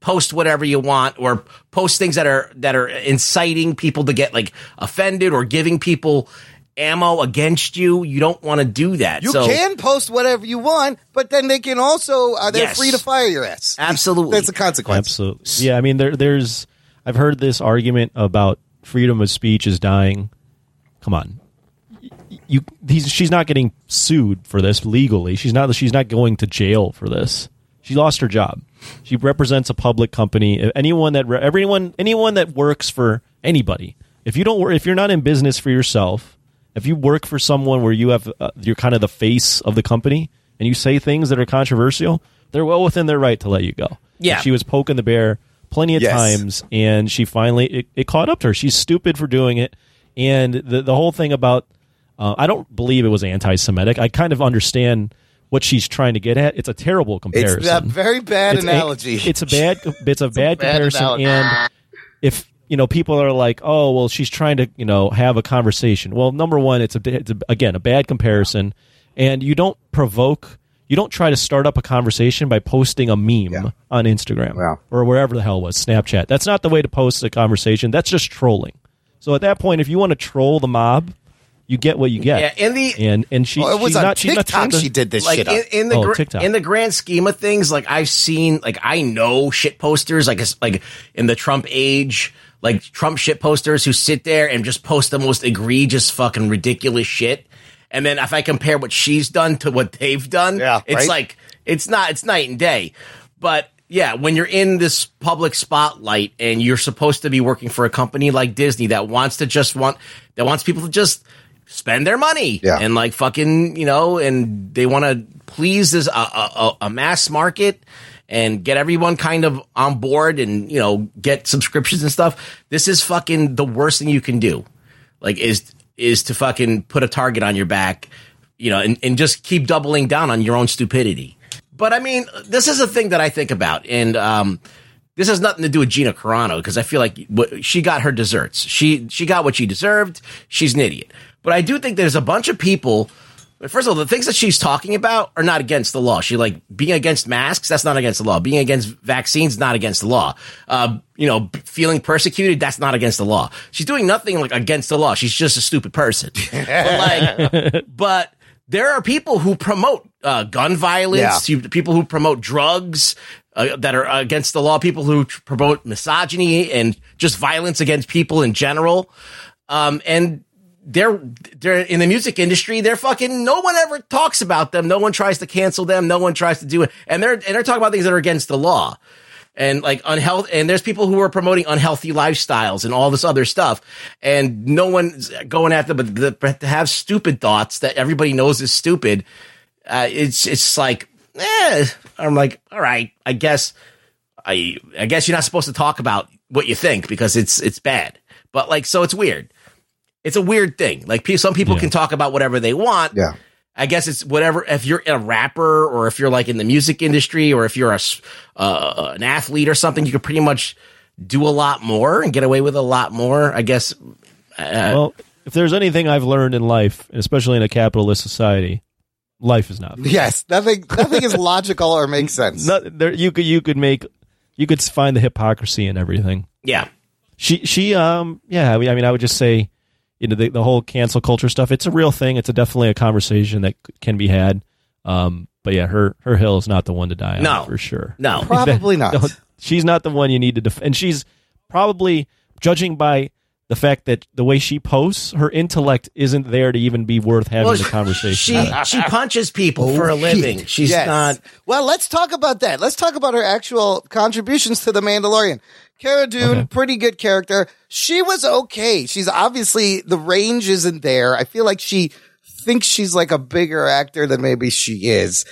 post whatever you want or post things that are that are inciting people to get like offended or giving people ammo against you. You don't want to do that. You so, can post whatever you want, but then they can also uh, they're Yes. free to fire your ass. Absolutely. That's a consequence. Absolutely. Yeah, I mean, there, there's. I've heard this argument about freedom of speech is dying. Come on, you. He's, she's not getting sued for this legally. She's not. She's not going to jail for this. She lost her job. She represents a public company. Anyone that everyone anyone that works for anybody. If you don't if you're not in business for yourself, if you work for someone where you have uh, you're kind of the face of the company and you say things that are controversial, they're well within their right to let you go. Yeah. she was poking the bear plenty of Yes. times, and she finally it, it caught up to her. She's stupid for doing it, and the the whole thing about uh, I don't believe it was anti-Semitic. I kind of understand what she's trying to get at. It's a terrible comparison. It's a very bad It's a- analogy. it's a bad. *laughs* It's a bad bad comparison, analogy. and if you know people are like, oh well, she's trying to you know have a conversation. Well, number one, it's a, it's a again a bad comparison, and you don't provoke. You don't try to start up a conversation by posting a meme Yeah. on Instagram Yeah. or wherever the hell it was Snapchat. That's not the way to post a conversation. That's just trolling. So at that point, if you want to troll the mob, you get what you get. Yeah, in the and and she Oh, it was she's on not she's not TikTok. to- she did this like shit in, up. in the Oh, gra- TikTok. in the grand scheme of things, like I've seen, like I know shit posters, like like in the Trump age, like Trump shit posters who sit there and just post the most egregious, fucking ridiculous shit. And then if I compare what she's done to what they've done, Yeah, it's right? like it's not it's night and day. But yeah, when you're in this public spotlight and you're supposed to be working for a company like Disney that wants to just want that wants people to just spend their money Yeah. and like fucking you know and they want to please this a, a, a- a mass market and get everyone kind of on board and you know get subscriptions and stuff this is fucking the worst thing you can do like is is to fucking put a target on your back you know and, and just keep doubling down on your own stupidity but i mean this is a thing that i think about and um this has nothing to do with Gina Carano because I feel like she got her desserts. She she got what she deserved. She's an idiot. But I do think there's a bunch of people First of all, the things that she's talking about are not against the law. She like being against masks, that's not against the law. Being against vaccines, not against the law. Uh, you know, feeling persecuted, that's not against the law. She's doing nothing like against the law. She's just a stupid person. *laughs* but like, but there are people who promote uh, gun violence, you- people who promote drugs uh, that are against the law, people who tr- promote misogyny and just violence against people in general. Um, and they're they're in the music industry. They're fucking. No one ever talks about them. No one tries to cancel them. No one tries to do it. And they're and they're talking about things that are against the law and like unhealth. And there's people who are promoting unhealthy lifestyles and all this other stuff. And no one's going after. But, the, but to have stupid thoughts that everybody knows is stupid, uh, it's it's like, eh. I'm like, all right, I guess. I I guess you're not supposed to talk about what you think because it's it's bad. But like, so it's weird. It's a weird thing. Like some people Yeah. can talk about whatever they want. Yeah. I guess it's whatever. If you're a rapper or if you're like in the music industry or if you're a s- uh, an athlete or something, you could pretty much do a lot more and get away with a lot more. I guess. Uh, well, if there's anything I've learned in life, especially in a capitalist society, life is not. Yes, nothing nothing is logical or makes *laughs* sense. Not, there, you could you could make you could find the hypocrisy in everything. yeah. She she um yeah I mean I mean I would just say you know the the whole cancel culture stuff it's a real thing it's a definitely a conversation that can be had um but yeah her her hill is not the one to die on No. for sure No. Probably *laughs* not. No, she's not the one you need to def- and she's probably judging by the fact that the way she posts her intellect isn't there to even be worth having Well, the conversation She she punches people for a oh, living. She's Yes. not. Well, let's talk about that. Let's talk about her actual contributions to the Mandalorian. Cara Dune, Okay. pretty good character. She was okay. She's obviously the range isn't there. I feel like she thinks she's like a bigger actor than maybe she is.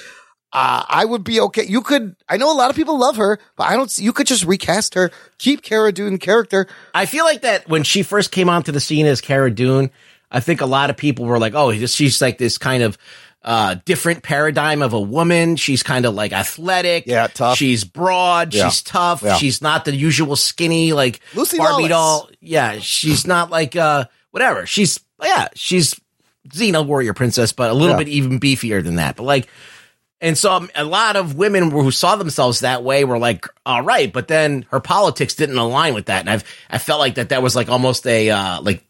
Uh, I would be okay. You could. I know a lot of people love her, but I don't. see- You could just recast her, keep Cara Dune character. I feel like that when she first came onto the scene as Cara Dune, I think a lot of people were like, "Oh, she's like this kind of uh, different paradigm of a woman. She's kind of like athletic, Yeah, tough. She's broad, Yeah. she's tough. Yeah. She's not the usual skinny like Lucy Barbie Lawless. doll. Yeah, she's not like uh, whatever. She's yeah, she's Xena warrior princess, but a little Yeah. bit even beefier than that. But like. And so um, a lot of women who saw themselves that way were like, all right, but then her politics didn't align with that. And I've, I felt like that that was like almost a, uh, like,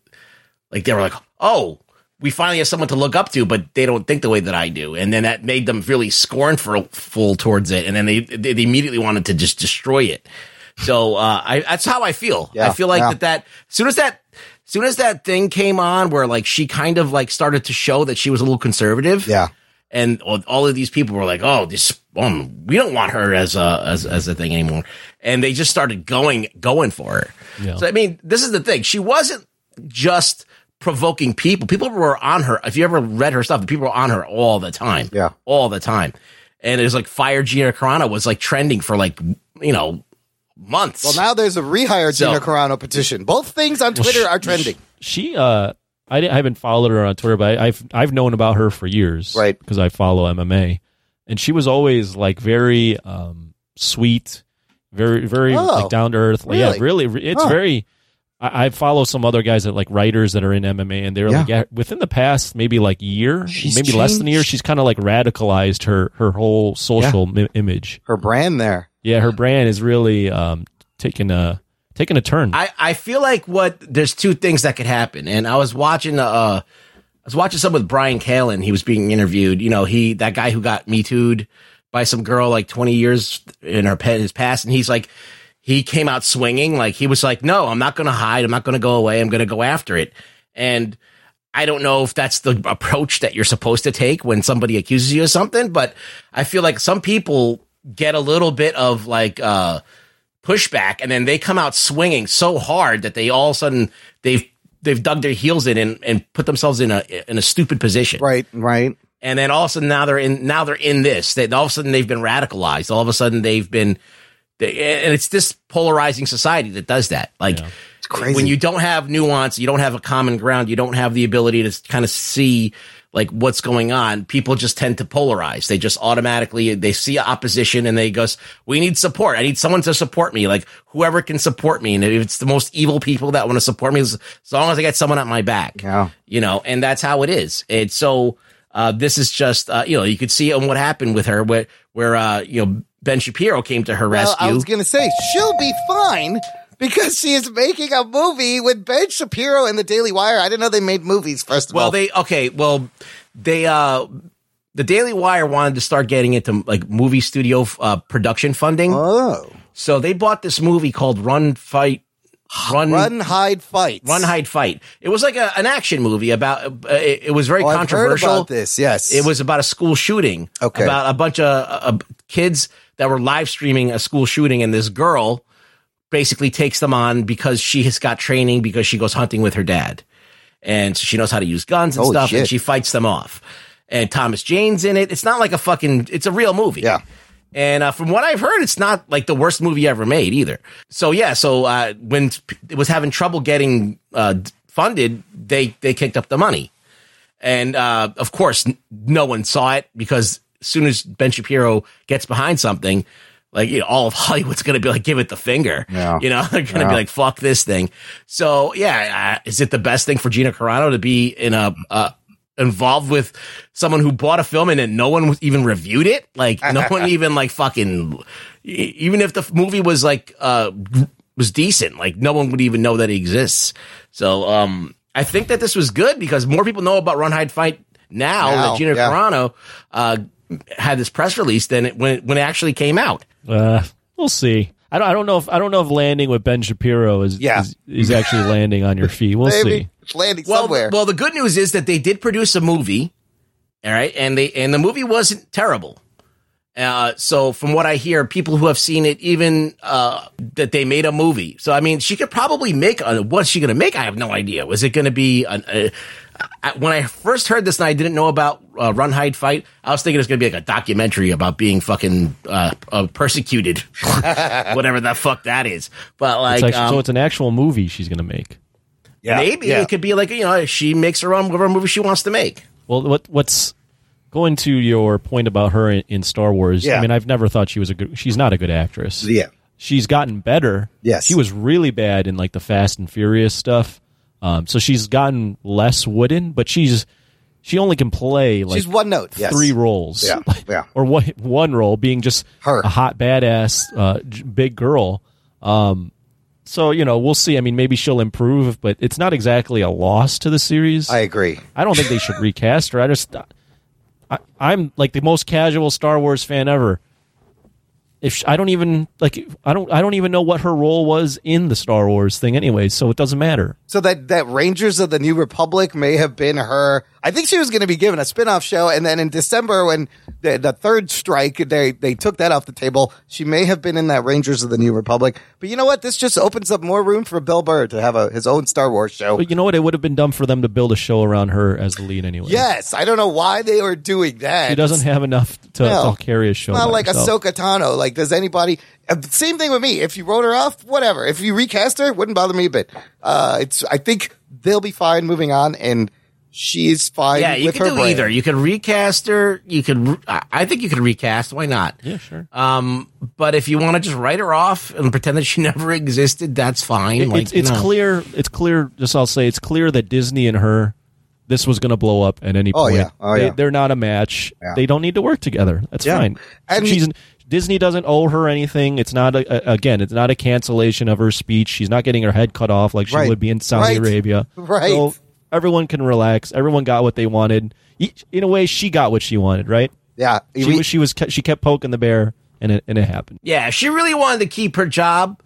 like they were like, oh, we finally have someone to look up to, but they don't think the way that I do. And then that made them really scornful towards it. And then they, they they immediately wanted to just destroy it. So, uh, I, that's how I feel. Yeah, I feel like yeah. that, that, soon as that, soon as that thing came on where like she kind of like started to show that she was a little conservative Yeah. And all all of these people were like, "Oh, this um, we don't want her as a as as a thing anymore," and they just started going going for her. Yeah. So I mean, this is the thing; she wasn't just provoking people. People were on her. If you ever read her stuff, people were on her all the time. Yeah. all the time. And it was like "Fire Gina Carano" was like trending for like you know months. Well, now there's a rehire So- Gina Carano petition. Both things on Twitter are trending. she uh I, didn't- I haven't followed her on Twitter, but I, I've I've known about her for years, Right. Because I follow MMA, and she was always like very um sweet, very very Oh, like down to earth. Like, Yeah, really? really, it's Huh. very. I, I follow some other guys that like writers that are in MMA, and they're like Yeah. yeah, within the past maybe like year, She's maybe less than a year, she's kind of like radicalized her her whole social mi- image. Her brand there. Yeah, her brand is really um taking a taking a turn. I, I feel like what there's two things that could happen, and I was watching uh I was watching some with Bryan Callen. He was being interviewed. You know, he that guy who got me too'd by some girl like 20 years in her his past, and he's like he came out swinging. Like he was like, no, I'm not going to hide. I'm not going to go away. I'm going to go after it. And I don't know if that's the approach that you're supposed to take when somebody accuses you of something, but I feel like some people get a little bit of like uh pushback and then they come out swinging so hard that they all of a sudden they've they've dug their heels in and, and put themselves in a in a stupid position. Right, right. and then all of a sudden now they're in now they're in this. They, all of a sudden they've been radicalized. All of a sudden they've been they, and it's this polarizing society that does that. Like crazy. when you don't have nuance you don't have a common ground you don't have the ability to kind of see like what's going on? People just tend to polarize. They just automatically they see opposition and they goes we need support. I need someone to support me. Like whoever can support me. And if it's the most evil people that want to support me as long as i get someone at my back. Yeah. you know and that's how it is. It's so Uh, this is just uh, you know you could see on what happened with her where where uh, you know Ben Shapiro came to her Well, rescue. I was going to say she'll be fine because she is making a movie with Ben Shapiro and the Daily Wire. I didn't know they made movies. First of well, all, Well, they okay. Well, they uh, the Daily Wire wanted to start getting into like movie studio uh, production funding, oh so they bought this movie called Run Fight. Run, run, hide, fight, Run, hide, fight. It was like a, an action movie about. Uh, it, it was very Oh, controversial. about this. Yes, It was about a school shooting. Okay. About a bunch of uh, uh, kids that were live streaming a school shooting, and this girl basically takes them on because she has got training because she goes hunting with her dad, and so she knows how to use guns and Holy stuff, and she fights them off. And Thomas Jane's in it. It's not like a fucking. It's a real movie. Yeah. And uh, from what I've heard, it's not like the worst movie ever made either. So yeah, so uh, when it was having trouble getting uh, funded, they they kicked up the money, and uh, of course, n- no one saw it because as soon as Ben Shapiro gets behind something, like you know, all of Hollywood's going to be like, give it the finger. Yeah. You know, *laughs* they're going to Yeah. be like, fuck this thing. So yeah, uh, is it the best thing for Gina Carano to be in a uh, involved with someone who bought a film and then no one was even reviewed it? Like no *laughs* one even like fucking even if the movie was like uh was decent, like no one would even know that it exists. So um I think that this was good because more people know about Run Hide Fight now, Now, that Gina yeah. Carano uh had this press release than it, when when it actually came out. Uh, we'll see. I don't. I don't know if I don't know if landing with Ben Shapiro is Yeah. is, is actually *laughs* landing on your feet. We'll maybe see. it's landing Well, somewhere. well, the good news is that they did produce a movie, all right, and they and the movie wasn't terrible. Uh, so from what I hear, people who have seen it, even uh, that they made a movie. So I mean, she could probably make a. What's she going to make? I have no idea. Was it going to be an? A, I, when I first heard this and I didn't know about uh, Run Hide Fight, I was thinking it was going to be like a documentary about being fucking uh, uh, persecuted, *laughs* whatever the fuck that is. But like, It's actually, um, so it's an actual movie she's going to make. yeah, maybe yeah. it could be like you know she makes her own whatever movie she wants to make. Well, what what's going to your point about her in, Star Wars? Yeah. I mean, I've never thought she was a good. She's not a good actress. Yeah. she's gotten better. Yes. she was really bad in like the Fast and Furious stuff. Um, so she's gotten less wooden, but she's she only can play like She's one note. Yes. three roles. Yeah, *laughs* yeah. or one one role being just Her. a hot badass uh, big girl. Um, so you know we'll see. I mean, maybe she'll improve, but it's not exactly a loss to the series. I agree. I don't think they should *laughs* recast her. I just, I, I'm like the most casual Star Wars fan ever. If sh I don't even like, I don't, I don't even know what her role was in the Star Wars thing, anyway. So it doesn't matter. So that that Rangers of the New Republic may have been her. I think she was going to be given a spin-off show, and then in December when the, the third strike, they they took that off the table. She may have been in that Rangers of the New Republic. But you know what? This just opens up more room for Bill Burr to have a, his own Star Wars show. But you know what? It would have been dumb for them to build a show around her as the lead anyway. Yes, I don't know why they were doing that. she doesn't have enough to, No. to carry a show. Not like herself. Ahsoka Tano. Like, does anybody? uh, Same thing with me. If you wrote her off, whatever. If you recast her, it wouldn't bother me. But uh, it's. I think they'll be fine moving on, and she's fine. Yeah, you with could her do brand. either. You could recast her. You could. re- I I think you could recast. Why not? Yeah, sure. Um, but if you want to just write her off and pretend that she *laughs* never existed, that's fine. It- like, it's it's you know. clear. It's clear. Just I'll say it's clear that Disney and her, this was going to blow up at any point. Oh, yeah. Oh, they, yeah. They're not a match. Yeah. They don't need to work together. That's Yeah. fine. And- She's Disney doesn't owe her anything. It's not a, a- again. It's not a cancellation of her speech. She's not getting her head cut off like she Right. would be in Saudi Right. Arabia. *laughs* Right. So everyone can relax. Everyone got what they wanted. In a way, she got what she wanted. Right. Yeah, She we- was. She was. She kept poking the bear, and it and it happened. Yeah, she really wanted to keep her job,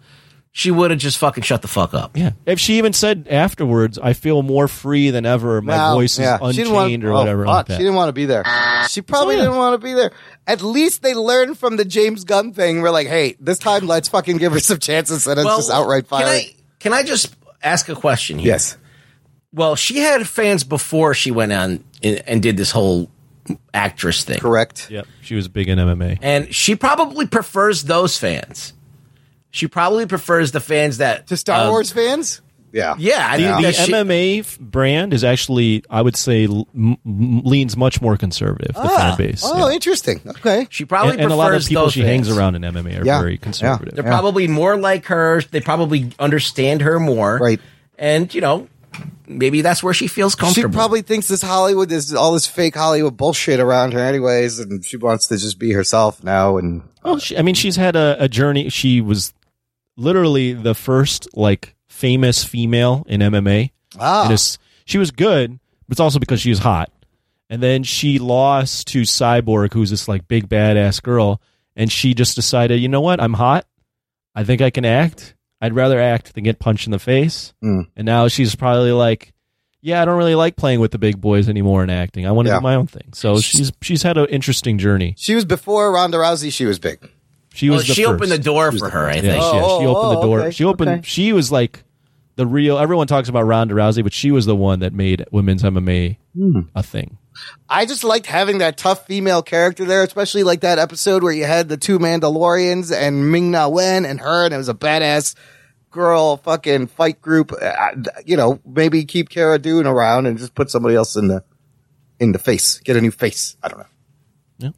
she would have just fucking shut the fuck up. Yeah. If she even said afterwards, I feel more free than ever. My No, voice is yeah. She unchained didn't want- or oh, whatever. fuck, like that. She didn't want to be there. She probably oh, yeah. didn't want to be there. At least they learned from the James Gunn thing. We're like, hey, this time let's fucking give her some chances and it's just outright can. I can I just ask a question here? Yes. Well, she had fans before she went on and, and did this whole actress thing. Correct. Yep. She was big in MMA. And she probably prefers those fans. She probably prefers the fans that To Star uh, Wars fans? Yeah. Yeah, I The, think the she- MMA brand is actually, I would say, l- m- m- leans much more conservative. The fan base. Oh, yeah. interesting. Okay. She probably and, and a lot of people those she hangs around in MMA are Yeah. very Yeah. conservative. They're probably more like her. They probably understand her more. Right. And, you know, maybe that's where she feels comfortable. She probably thinks this Hollywood is all this fake Hollywood bullshit around her, anyways, and she wants to just be herself now. And Well, she, I mean, she's had a, a journey. She was literally the first like famous female in MMA. ah, And she was good, but it's also because she was hot. And then she lost to Cyborg, who's this like big badass girl, and she just decided, you know what? I'm hot. I think I can act. I'd rather act than get punched in the face. Mm. And now she's probably like, yeah, I don't really like playing with the big boys anymore and acting. I want to Yeah. do my own thing. So she's she's had an interesting journey. she was before Ronda Rousey. She was big. She well, was the she first. opened the door for her. I Yeah, think. she, yeah, she Oh, opened the oh, door. okay, She opened. okay. She was like the real. Everyone talks about Ronda Rousey, but she was the one that made women's MMA Hmm. a thing. I just liked having that tough female character there, especially like that episode where you had the two Mandalorians and Ming Na Wen and her, and it was a badass girl fucking fight group. Uh, you know, maybe keep Cara Dune around and just put somebody else in the in the face, get a new face. I don't know. Yeah.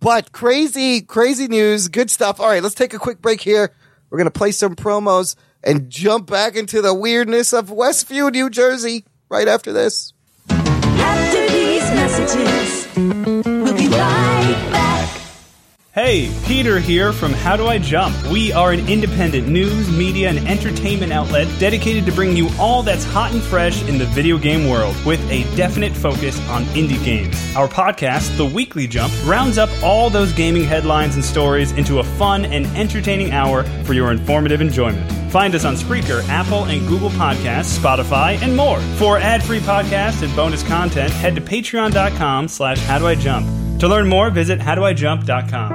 But crazy, crazy news, good stuff. All right, let's take a quick break here. We're gonna play some promos and jump back into the weirdness of Westview, New Jersey, right after this. After these messages, we'll be right back. Hey, Peter here from How Do I Jump? We are an independent news, media, and entertainment outlet dedicated to bringing you all that's hot and fresh in the video game world with a definite focus on indie games. Our podcast, The Weekly Jump, rounds up all those gaming headlines and stories into a fun and entertaining hour for your informative enjoyment. Find us on Spreaker, Apple and Google Podcasts, Spotify, and more. For ad-free podcasts and bonus content, head to patreon.com slash howdoijump. To learn more, visit howdoijump.com.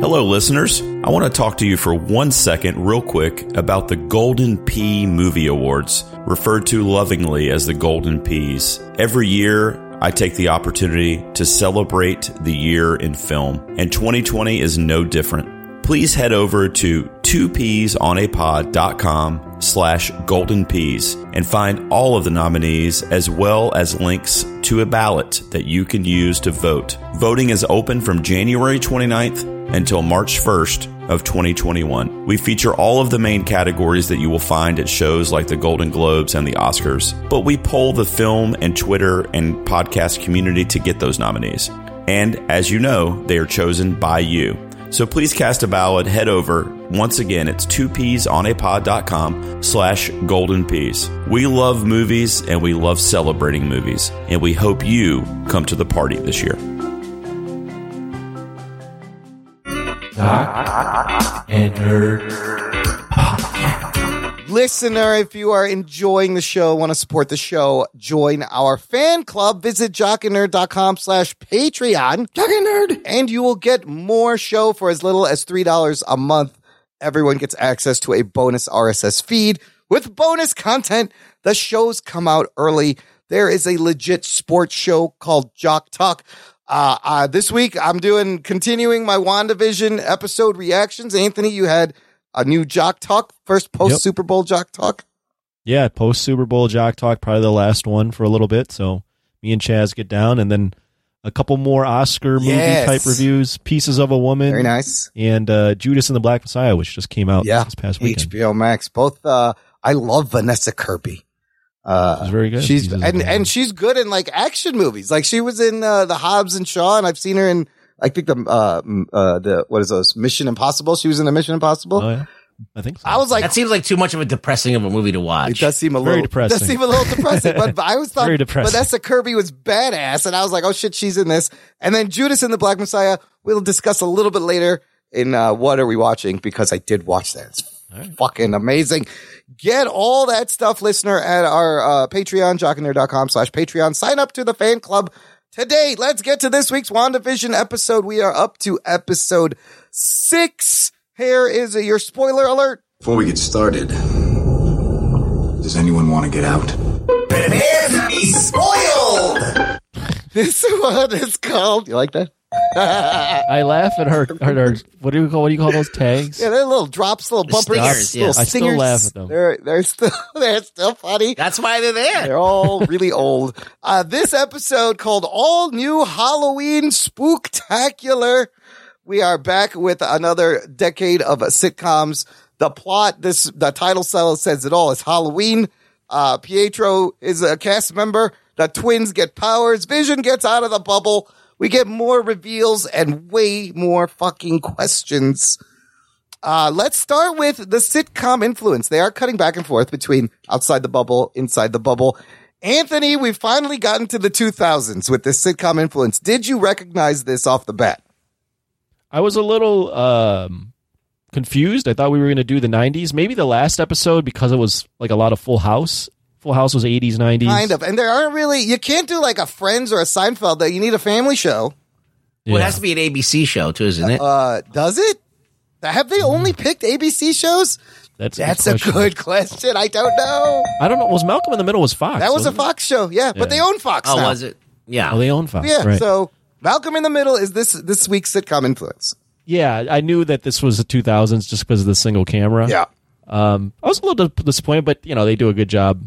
Hello, listeners. I want to talk to you for one second, real quick, about the Golden Pea Movie Awards, referred to lovingly as the Golden Peas. Every year, I take the opportunity to celebrate the year in film, and 2020 is no different. Please head over to 2peasonapod.com slash golden peas and find all of the nominees as well as links to a ballot that you can use to vote. Voting is open from January 29th until March 1st of 2021. We feature all of the main categories that you will find at shows like the Golden Globes and the Oscars, but we poll the film and Twitter and podcast community to get those nominees. And as you know, they are chosen by you. So please cast a ballot, head over. Once again, it's 2peasonapod.com slash golden peas. We love movies and we love celebrating movies, and we hope you come to the party this year. Listener, if you are enjoying the show, want to support the show, join our fan club. Visit jockandnerd.com slash Patreon. Jockandnerd. And you will get more show for as little as $3 a month. Everyone gets access to a bonus RSS feed with bonus content. The shows come out early. There is a legit sports show called Jock Talk. Uh, uh, this week I'm doing continuing my WandaVision episode reactions. Anthony, you had a new Jock Talk, first post Super Bowl Jock Talk. Yeah, post Super Bowl Jock Talk, probably the last one for a little bit. So me and Chaz get down, and then a couple more Oscar movie Yes. type reviews, Pieces of a Woman, Very nice. and uh, Judas and the Black Messiah, which just came out Yeah, this past weekend. HBO Max. Both. Uh, I love Vanessa Kirby. Uh, She's very good. She's and and she's good in like action movies. Like she was in uh, the Hobbs and Shaw, and I've seen her in. I think the uh, uh the what is those Mission Impossible? She was in the Mission Impossible. Oh yeah, I think so. I was like, That seems like too much of a depressing of a movie to watch. It does seem a Very little depressing. Does seem a little depressing, but, but I was *laughs* thought Very depressing. Vanessa Kirby was badass, and I was like, oh shit, she's in this. And then Judas and the Black Messiah, we'll discuss a little bit later in uh, what are we watching because I did watch that. It's fucking amazing. Get all that stuff, listener, at our uh, Patreon, jockandnerd.com slash Patreon. Sign up to the fan club today. Let's get to this week's WandaVision episode. We are up to episode six. Here is your spoiler alert. Before we get started, does anyone want to get out? Prepare to be spoiled! *laughs* This one is called. You like that? I laugh at her. At her what do you call? What do you call those tags? Yeah, they're little drops, little bumpers, stingers, yeah. little I still laugh at them. They're they're still *laughs* they're still funny. That's why they're there. They're all really old. Uh, this episode called All New Halloween Spooktacular. We are back with another decade of sitcoms The plot, this the title cell says it all. It's Halloween. Uh, Pietro is a cast member. The twins get powers. Vision gets out of the bubble. We get more reveals and way more fucking questions. Uh, let's start with the sitcom influence. They are cutting back and forth between outside the bubble, inside the bubble. Anthony, we've finally gotten to the 2000s with this sitcom influence. Did you recognize this off the bat? I was a little um, confused. I thought we were going to do the 90s. Maybe the last episode because it was like a lot of Full House. Full House was 80s, 90s. Kind of. And there aren't really, you can't do like a Friends or a Seinfeld that you need a family show. Well, it has to be an ABC show too, isn't it? Uh, does it? Have they only picked ABC shows? That's, That's a a good question. good question. I don't know. I don't know. Was Malcolm in the Middle was Fox? That was a? Fox show, yeah. But Yeah. they own Fox oh, now. was it? Yeah. Oh, they own Fox. Yeah. right. So Malcolm in the Middle is this this week's sitcom influence. yeah, I knew that this was the 2000s just because of the single camera. Yeah. Um, I was a little dis- disappointed, but you know they do a good job.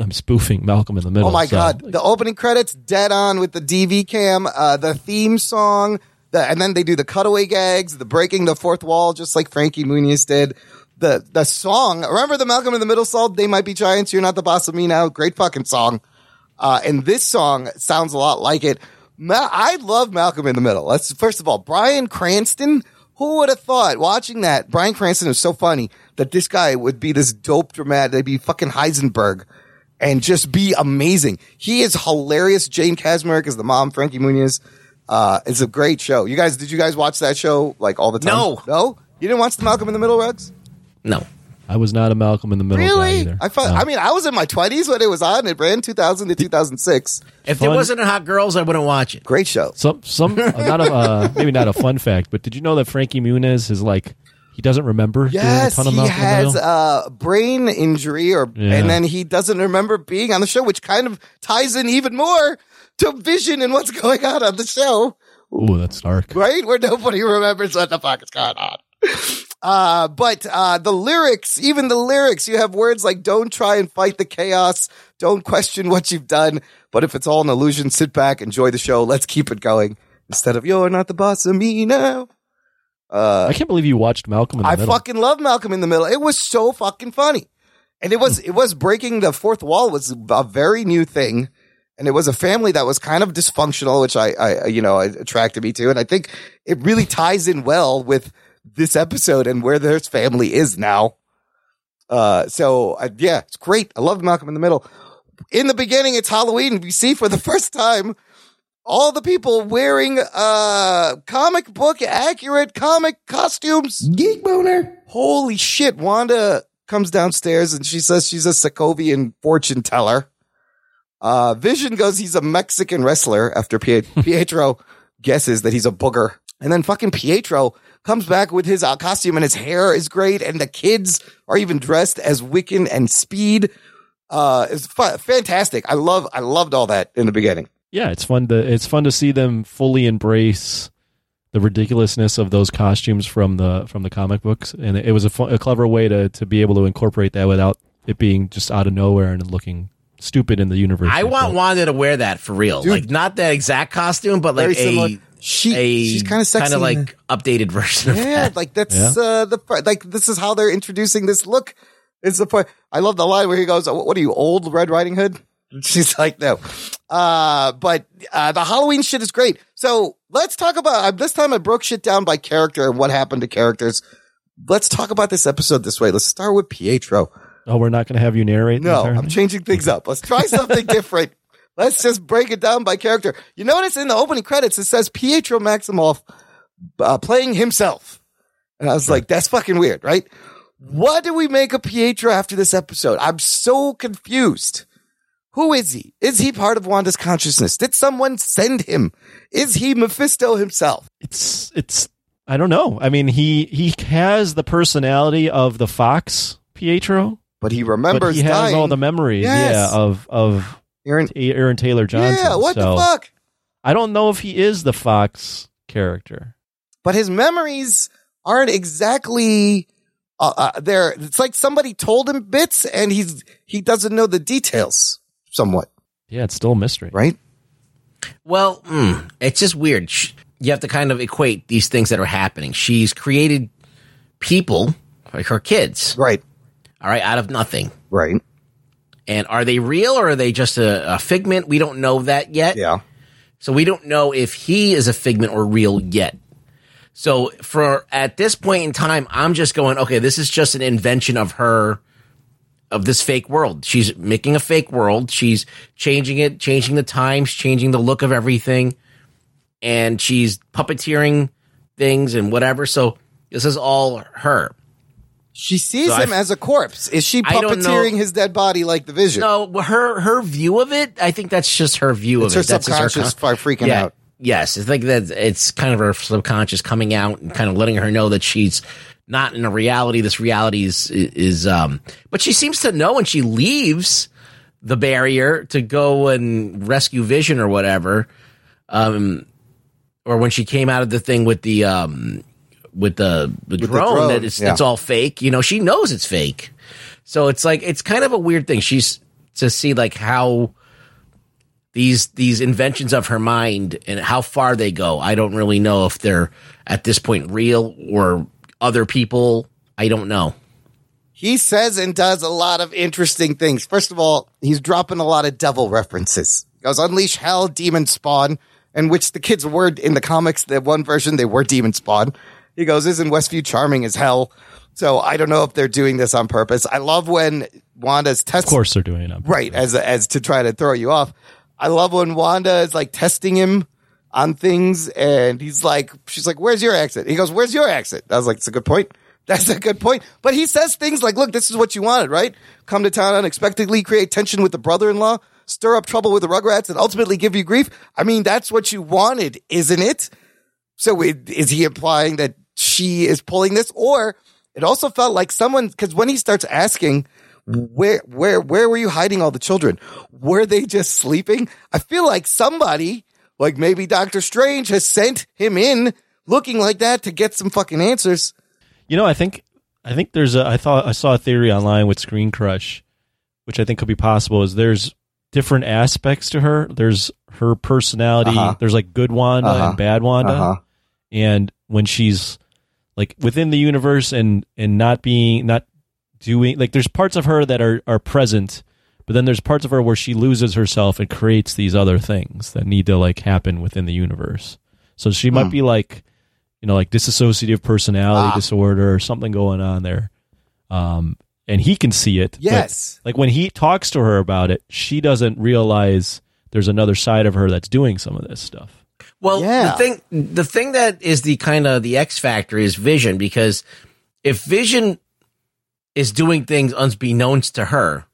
Um, spoofing Malcolm in the Middle. Oh my so- god, the opening credits dead on with the DV cam, uh, the theme song, the, and then they do the cutaway gags, the breaking the fourth wall, just like Frankie Muniz did. The the song, remember the Malcolm in the Middle song? They might be giants. You're not the boss of me now. Great fucking song. Uh, and this song sounds a lot like it. Ma- I love Malcolm in the Middle. Let's first of all, Bryan Cranston. Who would have thought watching that? Bryan Cranston was so funny that this guy would be this dope dramatic. They'd be fucking Heisenberg and just be amazing. He is hilarious. Jane Kaczmarek is the mom. Frankie Muniz. Uh, it's a great show. You guys, did you guys watch that show like all the time? No. no. You didn't watch the Malcolm in the Middle, Rugs? No. I was not a Malcolm in the Middle guy Really? either. I thought. No. I mean, I was in my twenties when it was on. It ran 2000 to 2006. If there wasn't a hot girls, I wouldn't watch it. Great show. some some *laughs* not a uh, maybe not a fun fact, but did you know that Frankie Muniz is like he doesn't remember Yes, doing a ton of he Malcolm in the has a brain injury, or Yeah. and then he doesn't remember being on the show, which kind of ties in even more to Vision and what's going on on the show. Ooh, that's dark. right? Where nobody remembers what the fuck is going on. Uh, but, uh, the lyrics, even the lyrics, you have words like don't try and fight the chaos. Don't question what you've done. But if it's all an illusion, sit back, enjoy the show. Let's keep it going instead of you're not the boss of me now. Uh, I can't believe you watched Malcolm in the I Middle. I fucking love Malcolm in the Middle. It was so fucking funny. And it was, it was breaking the fourth wall was a very new thing. And it was a family that was kind of dysfunctional, which I, I, you know, attracted me to. And I think it really ties in well with this episode and where their family is now. Uh, so uh, yeah, it's great. I love Malcolm in the Middle. In the beginning, it's Halloween. We see for the *laughs* first time all the people wearing, uh, comic book accurate comic costumes. Geek boner. Holy shit. Wanda comes downstairs and she says she's a Sokovian fortune teller. Uh, Vision goes, he's a Mexican wrestler after Pie- *laughs* Pietro guesses that he's a booger. And then fucking Pietro comes back with his uh, costume and his hair is great. And the kids are even dressed as Wiccan and Speed. Uh, it's fantastic. I love, I loved all that in the beginning. Yeah, it's fun to it's fun to see them fully embrace the ridiculousness of those costumes from the from the comic books, and it was a, fun, a clever way to to be able to incorporate that without it being just out of nowhere and looking stupid in the universe. I want that. Wanda to wear that for real. Dude. like not that exact costume, but like a She, a she's kind of sexy. kind of like updated version of Yeah, that. like that's uh the part- like this is how they're introducing this look. It's the point. I love the line where he goes, "What are you, old Red Riding Hood?" *laughs* She's like, "No." Uh, but uh, the Halloween shit is great. So let's talk about uh, this time. I broke shit down by character and what happened to characters. Let's talk about this episode this way. Let's start with Pietro. Oh, we're not going to have you narrate. No, I'm changing things up. Let's try something *laughs* different. Let's just break it down by character. You notice in the opening credits it says Pietro Maximoff uh, playing himself, and I was like, "That's fucking weird, right?" What do we make of Pietro after this episode? I'm so confused. Who is he? Is he part of Wanda's consciousness? Did someone send him? Is he Mephisto himself? it's it's I don't know. I mean, he he has the personality of the fox Pietro, But he but remembers he has dying. all the memories, Yes. yeah, of of Aaron, Aaron Taylor Johnson. yeah, what So the fuck? I don't know if he is the fox character. but his memories aren't exactly uh, uh, there. It's like somebody told him bits, and he's he doesn't know the details. Somewhat, Yeah, it's still a mystery. right? Well, mm, it's just weird. You have to kind of equate these things that are happening. She's created people like her kids. Right. All right, out of nothing. Right. And are they real or are they just a, a figment? We don't know that yet. Yeah. So we don't know if he is a figment or real yet. So for at this point in time, I'm just going, okay, this is just an invention of her of this fake world. She's making a fake world. She's changing it, changing the times, changing the look of everything, and she's puppeteering things and whatever. So this is all her. She sees So him I- as a corpse. Is she I puppeteering his dead body like the Vision? No, her her view of it. I think that's just her view It's of her it. That's just subconscious con- fi- freaking Yeah. out. Yes, it's like that. It's kind of her subconscious coming out and kind of letting her know that she's not in a reality. This reality is is um. But she seems to know, when she leaves the barrier to go and rescue Vision or whatever. Um, or when she came out of the thing with the um with the the the drone, drone, that it's yeah. it's all fake. You know, she knows it's fake. So it's like it's kind of a weird thing. She's to see like how these these inventions of her mind and how far they go. I don't really know if they're at this point real or other people. I don't know. He says and does a lot of interesting things. First of all, he's dropping a lot of devil references. He goes, Unleash Hell, Demon Spawn, and which the kids were in the comics, the one version, they were Demon Spawn. He goes, Isn't Westview charming as hell? So I don't know if they're doing this on purpose. I love when Wanda's testing. Of course, they're doing it. on Right, as as to try to throw you off. I love when Wanda is like testing him on things, and he's like, she's like, "Where's your exit?" He goes, "Where's your exit?" I was like, "It's a good point. That's a good point." But he says things like, "Look, this is what you wanted, right? Come to town unexpectedly, create tension with the brother-in-law, stir up trouble with the Rugrats, and ultimately give you grief." I mean, that's what you wanted, isn't it? So it- is he implying that she is pulling this, or it also felt like someone because when he starts asking, where where where were you hiding all the children? Were they just sleeping? I feel like somebody, like maybe Doctor Strange, has sent him in looking like that to get some fucking answers. You know, I think I think there's a I thought I saw a theory online with Screen Crush, which I think could be possible. Is there's different aspects to her. There's her personality. Uh-huh. There's like good Wanda Uh-huh. and bad Wanda, Uh-huh. and when she's like within the universe and and not being not doing like there's parts of her that are are present but then there's parts of her where she loses herself and creates these other things that need to like happen within the universe so she might Hmm. be like you know like dissociative personality Ah. disorder or something going on there um and he can see it but, Yes. like when he talks to her about it she doesn't realize there's another side of her that's doing some of this stuff Well, Yeah. the thing the thing that is the kind of the X factor is Vision because if Vision is doing things unbeknownst to her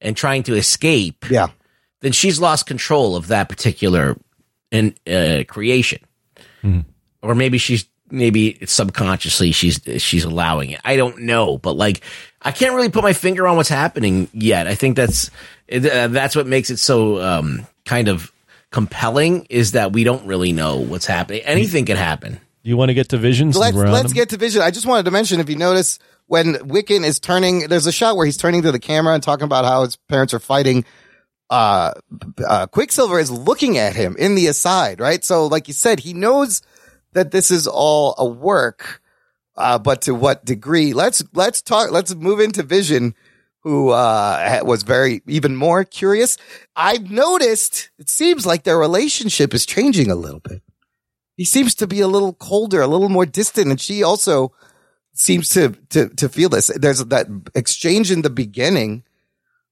and trying to escape, Yeah. then she's lost control of that particular in, uh, creation, or maybe she's maybe subconsciously she's she's allowing it. I don't know, but like I can't really put my finger on what's happening yet. I think that's uh, that's what makes it so um, kind of compelling is that we don't really know what's happening. Anything could happen. you want to get to vision since let's let's get to Vision. I just wanted to mention if you notice when Wiccan is turning, there's a shot where he's turning to the camera and talking about how his parents are fighting. Uh, uh, Quicksilver is looking at him in the aside, right? So, like you said, he knows that this is all a work, uh, but to what degree? Let's let's talk. Let's move into Vision, who uh, was very even more curious. I've noticed it seems like their relationship is changing a little bit he seems to be a little colder, a little more distant, and she also seems to to to feel this. There's that exchange in the beginning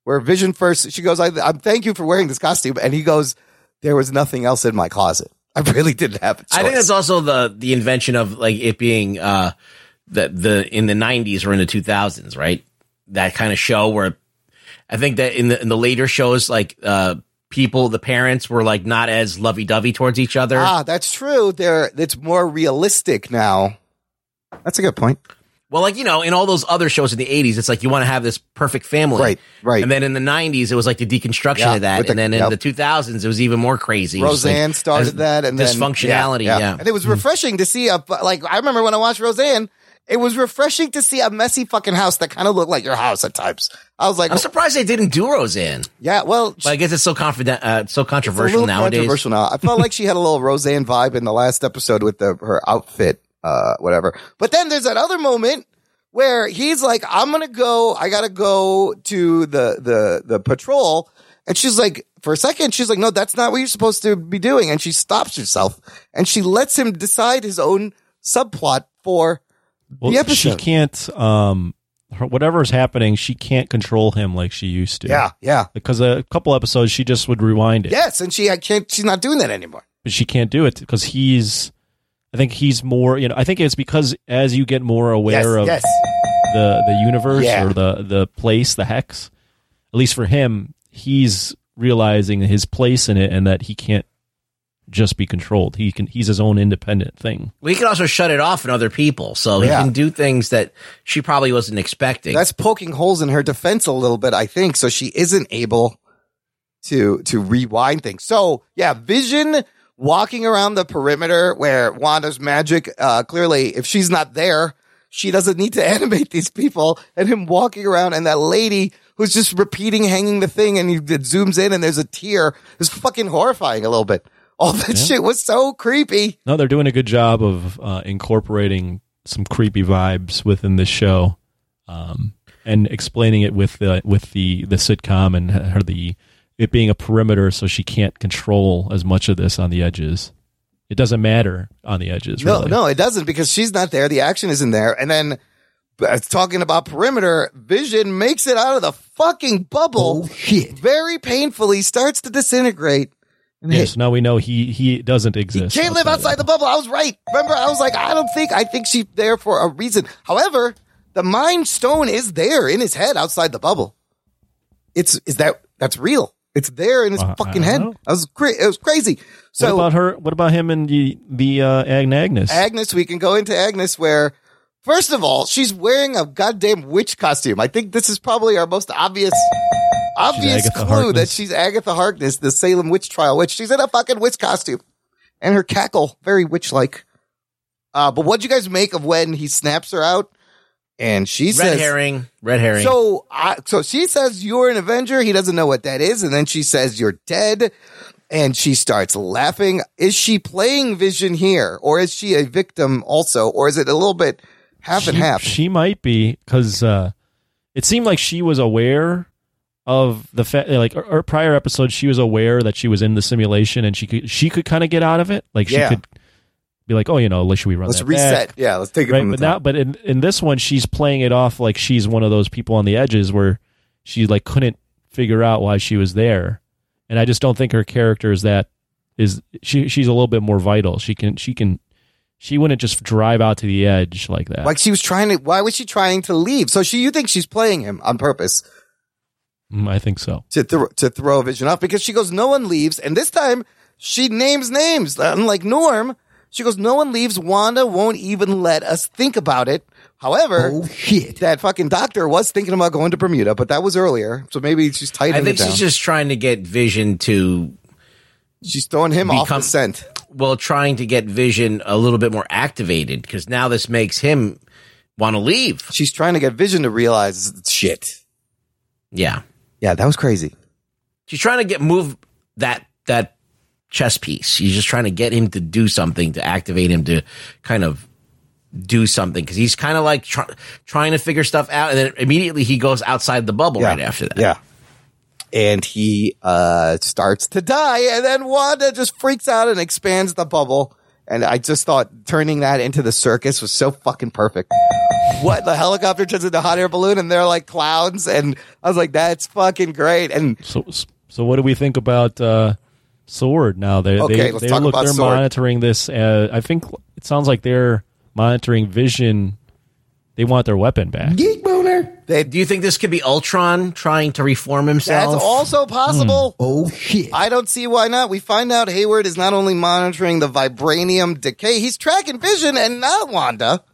where Vision first she goes, "I, I thank you for wearing this costume," and he goes, "There was nothing else in my closet. I really didn't have. I think that's also the the invention of like it being uh the the in the 90s or in the 2000s, right? That kind of show where I think that in the in the later shows like uh people the parents were like not as lovey-dovey towards each other. ah, that's true. There, it's more realistic now. That's a good point. Well, like you know, in all those other shows in the '80s, it's like you want to have this perfect family, Right, right. And then in the '90s, it was like the deconstruction Yeah, of that, the- and then in yep. the 2000s, it was even more crazy. Just like- Roseanne started that, and then dysfunctionality. Yeah, and it was refreshing to see a like. I remember when I watched Roseanne, it was refreshing to see a messy fucking house that kind of looked like your house at times. I was like, I'm surprised they didn't do Roseanne. yeah, well, But I guess it's so confident, uh, so controversial nowadays. Controversial now. I felt like she had a little Roseanne vibe in the last episode with the her outfit, uh, whatever. But then there's that other moment where he's like, I'm gonna go, I gotta go to the the the patrol. And she's like, for a second, she's like, no, that's not what you're supposed to be doing. And she stops herself and she lets him decide his own subplot for Well, the episode. she can't. Um, her, whatever's happening, she can't control him like she used to. Yeah, yeah. Because a couple episodes, she just would rewind it. Yes, and she I can't. She's not doing that anymore. but she can't do it because he's. I think he's more. You know, I think it's because as you get more aware of yes. the the universe Yeah. or the the place, the hex. At least for him, he's realizing his place in it and that he can't just be controlled. He can. He's his own independent thing. Well, he can also shut it off in other people, so Yeah. he can do things that she probably wasn't expecting. That's poking holes in her defense a little bit, I think. So she isn't able to to rewind things. So yeah, Vision walking around the perimeter where Wanda's magic. Uh, clearly, if she's not there, she doesn't need to *laughs* animate these people. And him walking around, and that lady who's just repeating, hanging the thing, and he it zooms in, and there's a tear. It's fucking horrifying a little bit. All that shit was so creepy. No, they're doing a good job of uh, incorporating some creepy vibes within this show, um, and explaining it with the with the the sitcom and her the it being a perimeter, so she can't control as much of this on the edges. It doesn't matter on the edges. No, really. no, it doesn't because she's not there. The action isn't there. And then uh, talking about perimeter, Vision makes it out of the fucking bubble. Oh, shit. Very painfully starts to disintegrate. And Yes, now we know he he doesn't exist. He can't live outside the bubble. I was right. Remember, I was like, I don't think, I think she's there for a reason. However, the mind stone is there in his head outside the bubble. It's, is that, that's real. It's there in his Uh, fucking head. know. I was cra- it was crazy. So what about her? What about him and the the uh, Agnes? Agnes, we can go into Agnes where, first of all, she's wearing a goddamn witch costume. I think this is probably our most obvious, obvious clue that she's Agatha Harkness, the Salem witch trial witch. She's in a fucking witch costume and her cackle, very witch like. Uh, but what'd you guys make of when he snaps her out and she red says, herring. Red herring. so, I so she says you're an Avenger. He doesn't know what that is, and then she says you're dead, and she starts laughing. Is she playing Vision here, or is she a victim also, or is it a little bit half and half? She might be because uh, it seemed like she was aware of the fact, like her, her prior episode she was aware that she was in the simulation and she could she could kind of get out of it. Like she Yeah. could be like, oh, you know, should we run Let's reset. back? Yeah, let's take it right. from the But now, but in in this one, she's playing it off like she's one of those people on the edges where she like couldn't figure out why she was there, and I just don't think her character is that is she she's a little bit more vital. She can she can. She wouldn't just drive out to the edge like that. Like she was trying to. Why was she trying to leave? So she, you think she's playing him on purpose Mm, I think so. to thro- to throw a Vision off because she goes, no one leaves, and this time she names names. Unlike Norm, she goes, no one leaves. Wanda won't even let us think about it. However, Oh, shit. that fucking doctor was thinking about going to Bermuda, but that was earlier. So maybe she's tightening I think she's just trying to get Vision to she's throwing him off the become- scent. well, trying to get Vision a little bit more activated because now this makes him want to leave. She's trying to get Vision to realize shit. Yeah, Yeah, that was crazy. she's trying to get move that that chess piece. She's just trying to get him to do something to activate him to kind of do something because he's kind of like try, trying to figure stuff out, and then immediately he goes outside the bubble Yeah. right after that. Yeah. And he uh starts to die, and then Wanda just freaks out and expands the bubble. And I just thought turning that into the circus was so fucking perfect. What the helicopter turns into a hot air balloon, and they're like clowns, and I was like, "That's fucking great." And So, so what do we think about uh, Sword now? They, Okay, they, let's they talk look, about they're Sword. monitoring this. Uh, I think it sounds like they're monitoring Vision. They want their weapon back. Geek boner. Do you think this could be Ultron trying to reform himself? that's also possible. Oh, shit. I don't see why not. We find out Hayward is not only monitoring the vibranium decay, he's tracking Vision and not Wanda.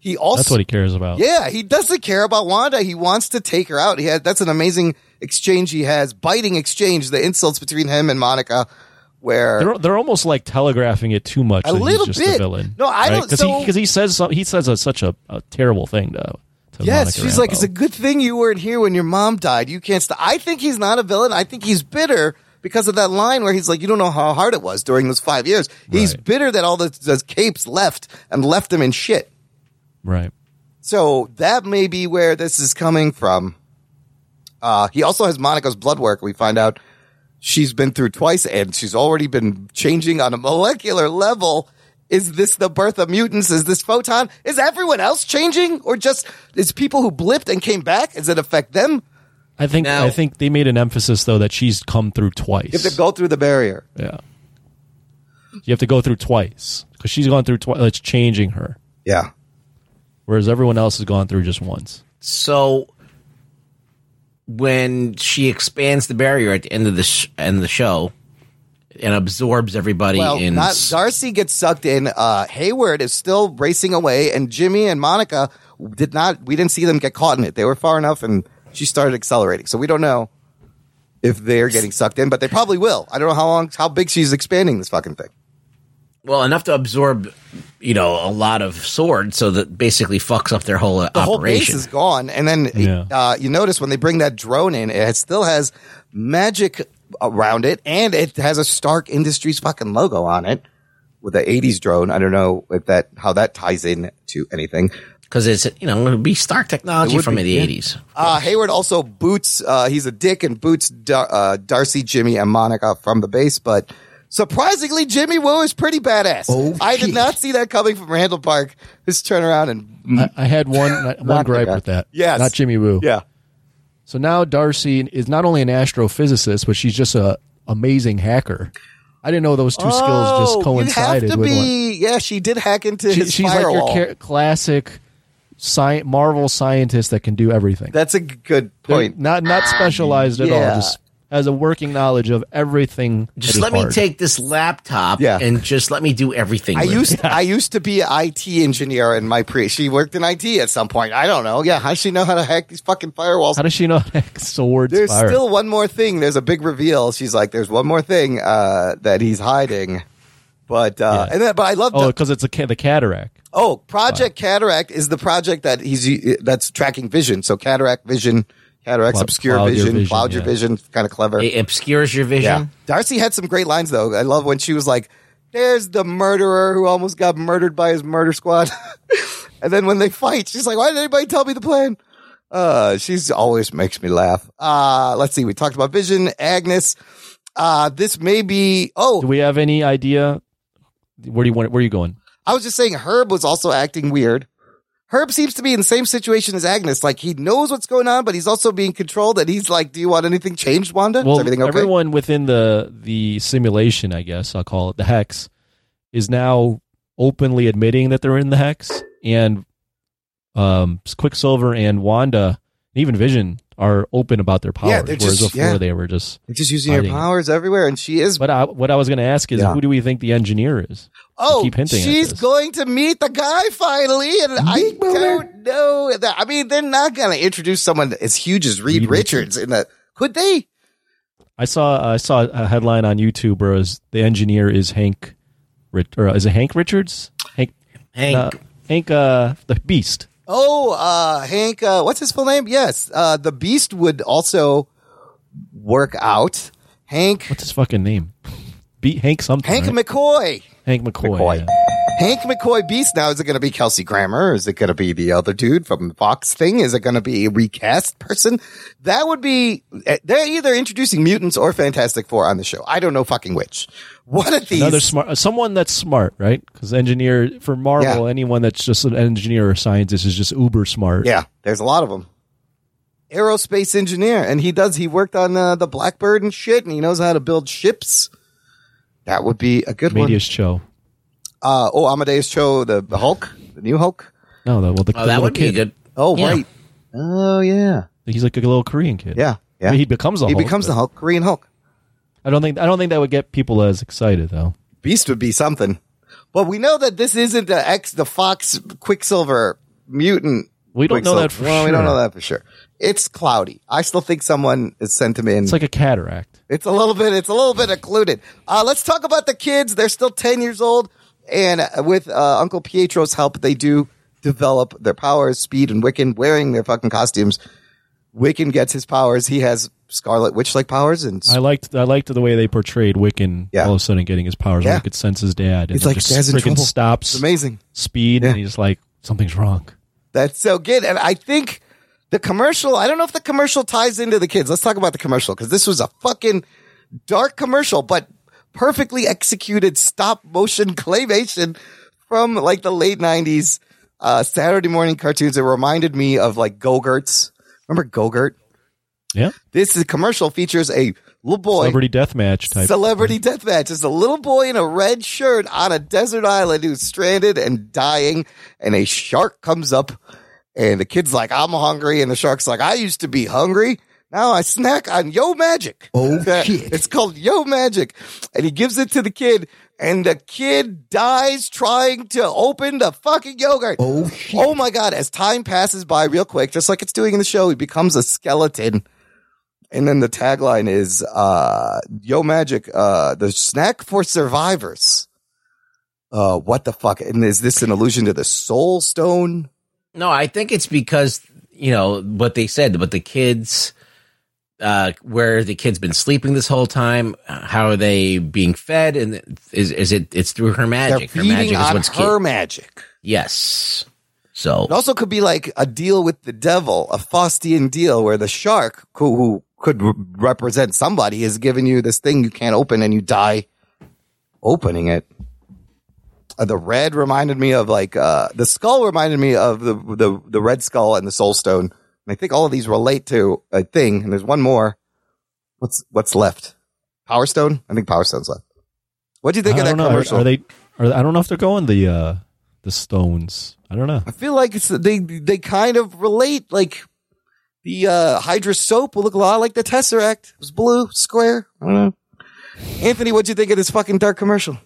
He also That's what he cares about. Yeah, he doesn't care about Wanda. He wants to take her out. He had that's an amazing exchange he has, biting exchange, the insults between him and Monica, where They're, they're almost like telegraphing it too much. A little he's just bit. a villain. No, I don't- Because so- he, he says some, he says a, such a, a terrible thing to. to yes, Monica she's like, it's a good thing you weren't here when your mom died. You can't stop. I think he's not a villain. I think he's bitter because of that line where he's like, you don't know how hard it was during those five years. He's Right. bitter that all the, the capes left and left him in shit. right. So that may be where this is coming from. Uh, he also has Monica's blood work. We find out she's been through twice and she's already been changing on a molecular level. Is this the birth of mutants? Is this photon? Is everyone else changing or just is people who blipped and came back? Does it affect them? I think Now- I think they made an emphasis though that she's come through twice. You have to go through the barrier. yeah, you have to go through twice because she's gone through twice. It's changing her, Yeah. whereas everyone else has gone through just once. So when she expands the barrier at the end of the sh- end of the show and absorbs everybody Well, in not Darcy gets sucked in. Uh, Hayward is still racing away, and Jimmy and Monica did not. We didn't see them get caught in it. They were far enough, and she started accelerating. So we don't know if they're getting sucked in, but they probably will. I don't know how long, how big she's expanding this fucking thing. Well enough to absorb, you know, a lot of sword, so that basically fucks up their whole uh, The whole base operation. is gone, and then Yeah. uh, you notice when they bring that drone in, it still has magic around it, and it has a Stark Industries fucking logo on it with the '80s drone. I don't know if that how that ties in to anything. because it's you know it would be Stark technology from be, the yeah. eighties. Uh, Hayward also boots, uh, he's a dick and boots Dar- uh, Darcy, Jimmy, and Monica from the base, but surprisingly, Jimmy Woo is pretty badass. Oh, I did not see that coming from Randall Park. His turnaround and I, I had one uh, one Not gripe with that. Yes. not Jimmy Woo. yeah. So now Darcy is not only an astrophysicist, but she's just a amazing hacker. I didn't know those two skills just Oh, coincided You have to with one. be, yeah, she did hack into She, his she's like firewall. your ca- classic sci- Marvel scientist that can do everything. That's a good They're point. Not not ah, specialized at Yeah. all. Just has a working knowledge of everything. Just is let me hard. take this laptop Yeah. and just let me do everything. I with used it. I used to be an IT engineer in my pre. She worked in IT at some point. I don't know. Yeah, how does she know how to hack these fucking firewalls? How does she know how to hack swords? There's fire? still one more thing. There's a big reveal. She's like, "There's one more thing uh, that he's hiding." But uh, Yeah. and then, but I love oh, because it's a ca- the cataract. oh Project Cataract is the project that he's that's tracking vision. So cataract vision, cataracts Cloud- obscure cloud your vision, vision, cloud your yeah. vision. Kind of clever. It obscures your vision. Yeah. Darcy had some great lines though. I love when she was like, "There's the murderer who almost got murdered by his murder squad," *laughs* and then when they fight, she's like, "Why didn't anybody tell me the plan?" Uh, she's always makes me laugh. Uh, let's see. We talked about Vision, Agnes. Uh, this may be. Oh, Do we have any idea? Where do you want? Where are you going? I was just saying Herb was also acting weird. Herb seems to be in the same situation as Agnes. Like he knows what's going on, but he's also being controlled. And he's like, "Do you want anything changed, Wanda? Well, Is everything okay?" everyone within the the simulation, I guess I'll call it the hex, is now openly admitting that they're in the hex, and um, Quicksilver and Wanda, and even Vision, are open about their powers. Yeah, they're whereas just- before yeah. they were just. They're just using their hiding it. powers everywhere, and she is But I, what I was going to ask is, Yeah. who do we think the engineer is? Oh, keep hinting she's going to meet the guy finally, and I Big boomer. don't know. That, I mean, they're not going to introduce someone as huge as Reed, Reed Richards in the. Could they? I saw I saw a headline on YouTube where it was the engineer is Hank, or is it Hank Richards? Hank, Hank. uh, Hank, uh, the Beast. Oh, uh, Hank. Uh, what's his full name? Yes, uh, the Beast would also work out. Hank. What's his fucking name? Be- Hank something. Hank right? McCoy. Hank McCoy. McCoy. yeah. Hank McCoy Beast. Now, is it going to be Kelsey Grammer? Is it going to be the other dude from the Fox thing? Is it going to be a recast person? That would be, eh, they're either introducing mutants or Fantastic Four on the show. I don't know fucking which. *laughs* One of these. Another smart, someone that's smart, right? Because engineer for Marvel, anyone that's just an engineer or scientist is just uber smart. yeah, there's a lot of them. Aerospace engineer. And he does, he worked on uh, the Blackbird and shit, and he knows how to build ships. That would be a good Amadeus one. Cho. Uh, oh, Amadeus Cho, the, the Hulk, the new Hulk. No, the, well, the, Oh, the that little would be kid. good. Oh, Yeah. right. Oh, yeah. He's like a little Korean kid. Yeah. Yeah. I mean, he becomes a he Hulk, becomes but the Hulk, Korean Hulk. I don't think I don't think that would get people as excited though. Beast would be something. But we know that this isn't the X, the Fox Quicksilver mutant. We don't know Quicksilver. that for well, we don't know that for sure. It's cloudy. I still think someone has sent him in. It's like a cataract. It's a little bit. It's a little bit occluded. Uh, let's talk about the kids. They're still ten years old, and with uh, Uncle Pietro's help, they do develop their powers. Speed and Wiccan wearing their fucking costumes. Wiccan gets his powers. He has Scarlet Witch-like powers, and I liked I liked the way they portrayed Wiccan Yeah. all of a sudden getting his powers Yeah. he could sense his dad. And He's like, "Dad's in freaking trouble." stops it's amazing. speed Yeah. and he's like something's wrong. That's so good. And I think the commercial, I don't know if the commercial ties into the kids. Let's talk about the commercial because this was a fucking dark commercial, but perfectly executed stop motion *laughs* claymation from like the late nineties, uh, Saturday morning cartoons. It reminded me of like Go-Gurts. Remember Go-Gurt? Yeah. This is, commercial features a little boy. Celebrity death match type. Celebrity death match. It's a little boy in a red shirt on a desert island who's stranded and dying, and a shark comes up, and the kid's like, "I'm hungry," and the shark's like, "I used to be hungry." Now I snack on Yo Magic. Oh, *laughs* shit. It's called Yo Magic. And he gives it to the kid, and the kid dies trying to open the fucking yogurt. Oh, shit. Oh my God. As time passes by real quick, just like it's doing in the show, he becomes a skeleton. And then the tagline is, uh, Yo Magic, uh, the snack for survivors. Uh, what the fuck? And is this an allusion to the soul stone? No, I think it's because you know what they said, but the kids, uh, where the kids been sleeping this whole time. How are they being fed? And is is it? It's through her magic. Her magic is on what's her kid. magic. Yes. So It also could be like a deal with the devil, a Faustian deal where the shark who, who could re- represent somebody is giving you this thing you can't open and you die opening it. Uh, the red reminded me of like, uh, the skull reminded me of the, the, the red skull and the soul stone. And I think all of these relate to a thing. And there's one more. What's, what's left? Power Stone? I think Power Stone's left. What do you think I of that know. Are, commercial? are they? Are, I don't know if they're going the uh, the Stones. I don't know. I feel like it's they they kind of relate. Like the uh, Hydra soap will look a lot like the Tesseract. It was blue, square. I don't know. Anthony, what'd you think of this fucking dark commercial?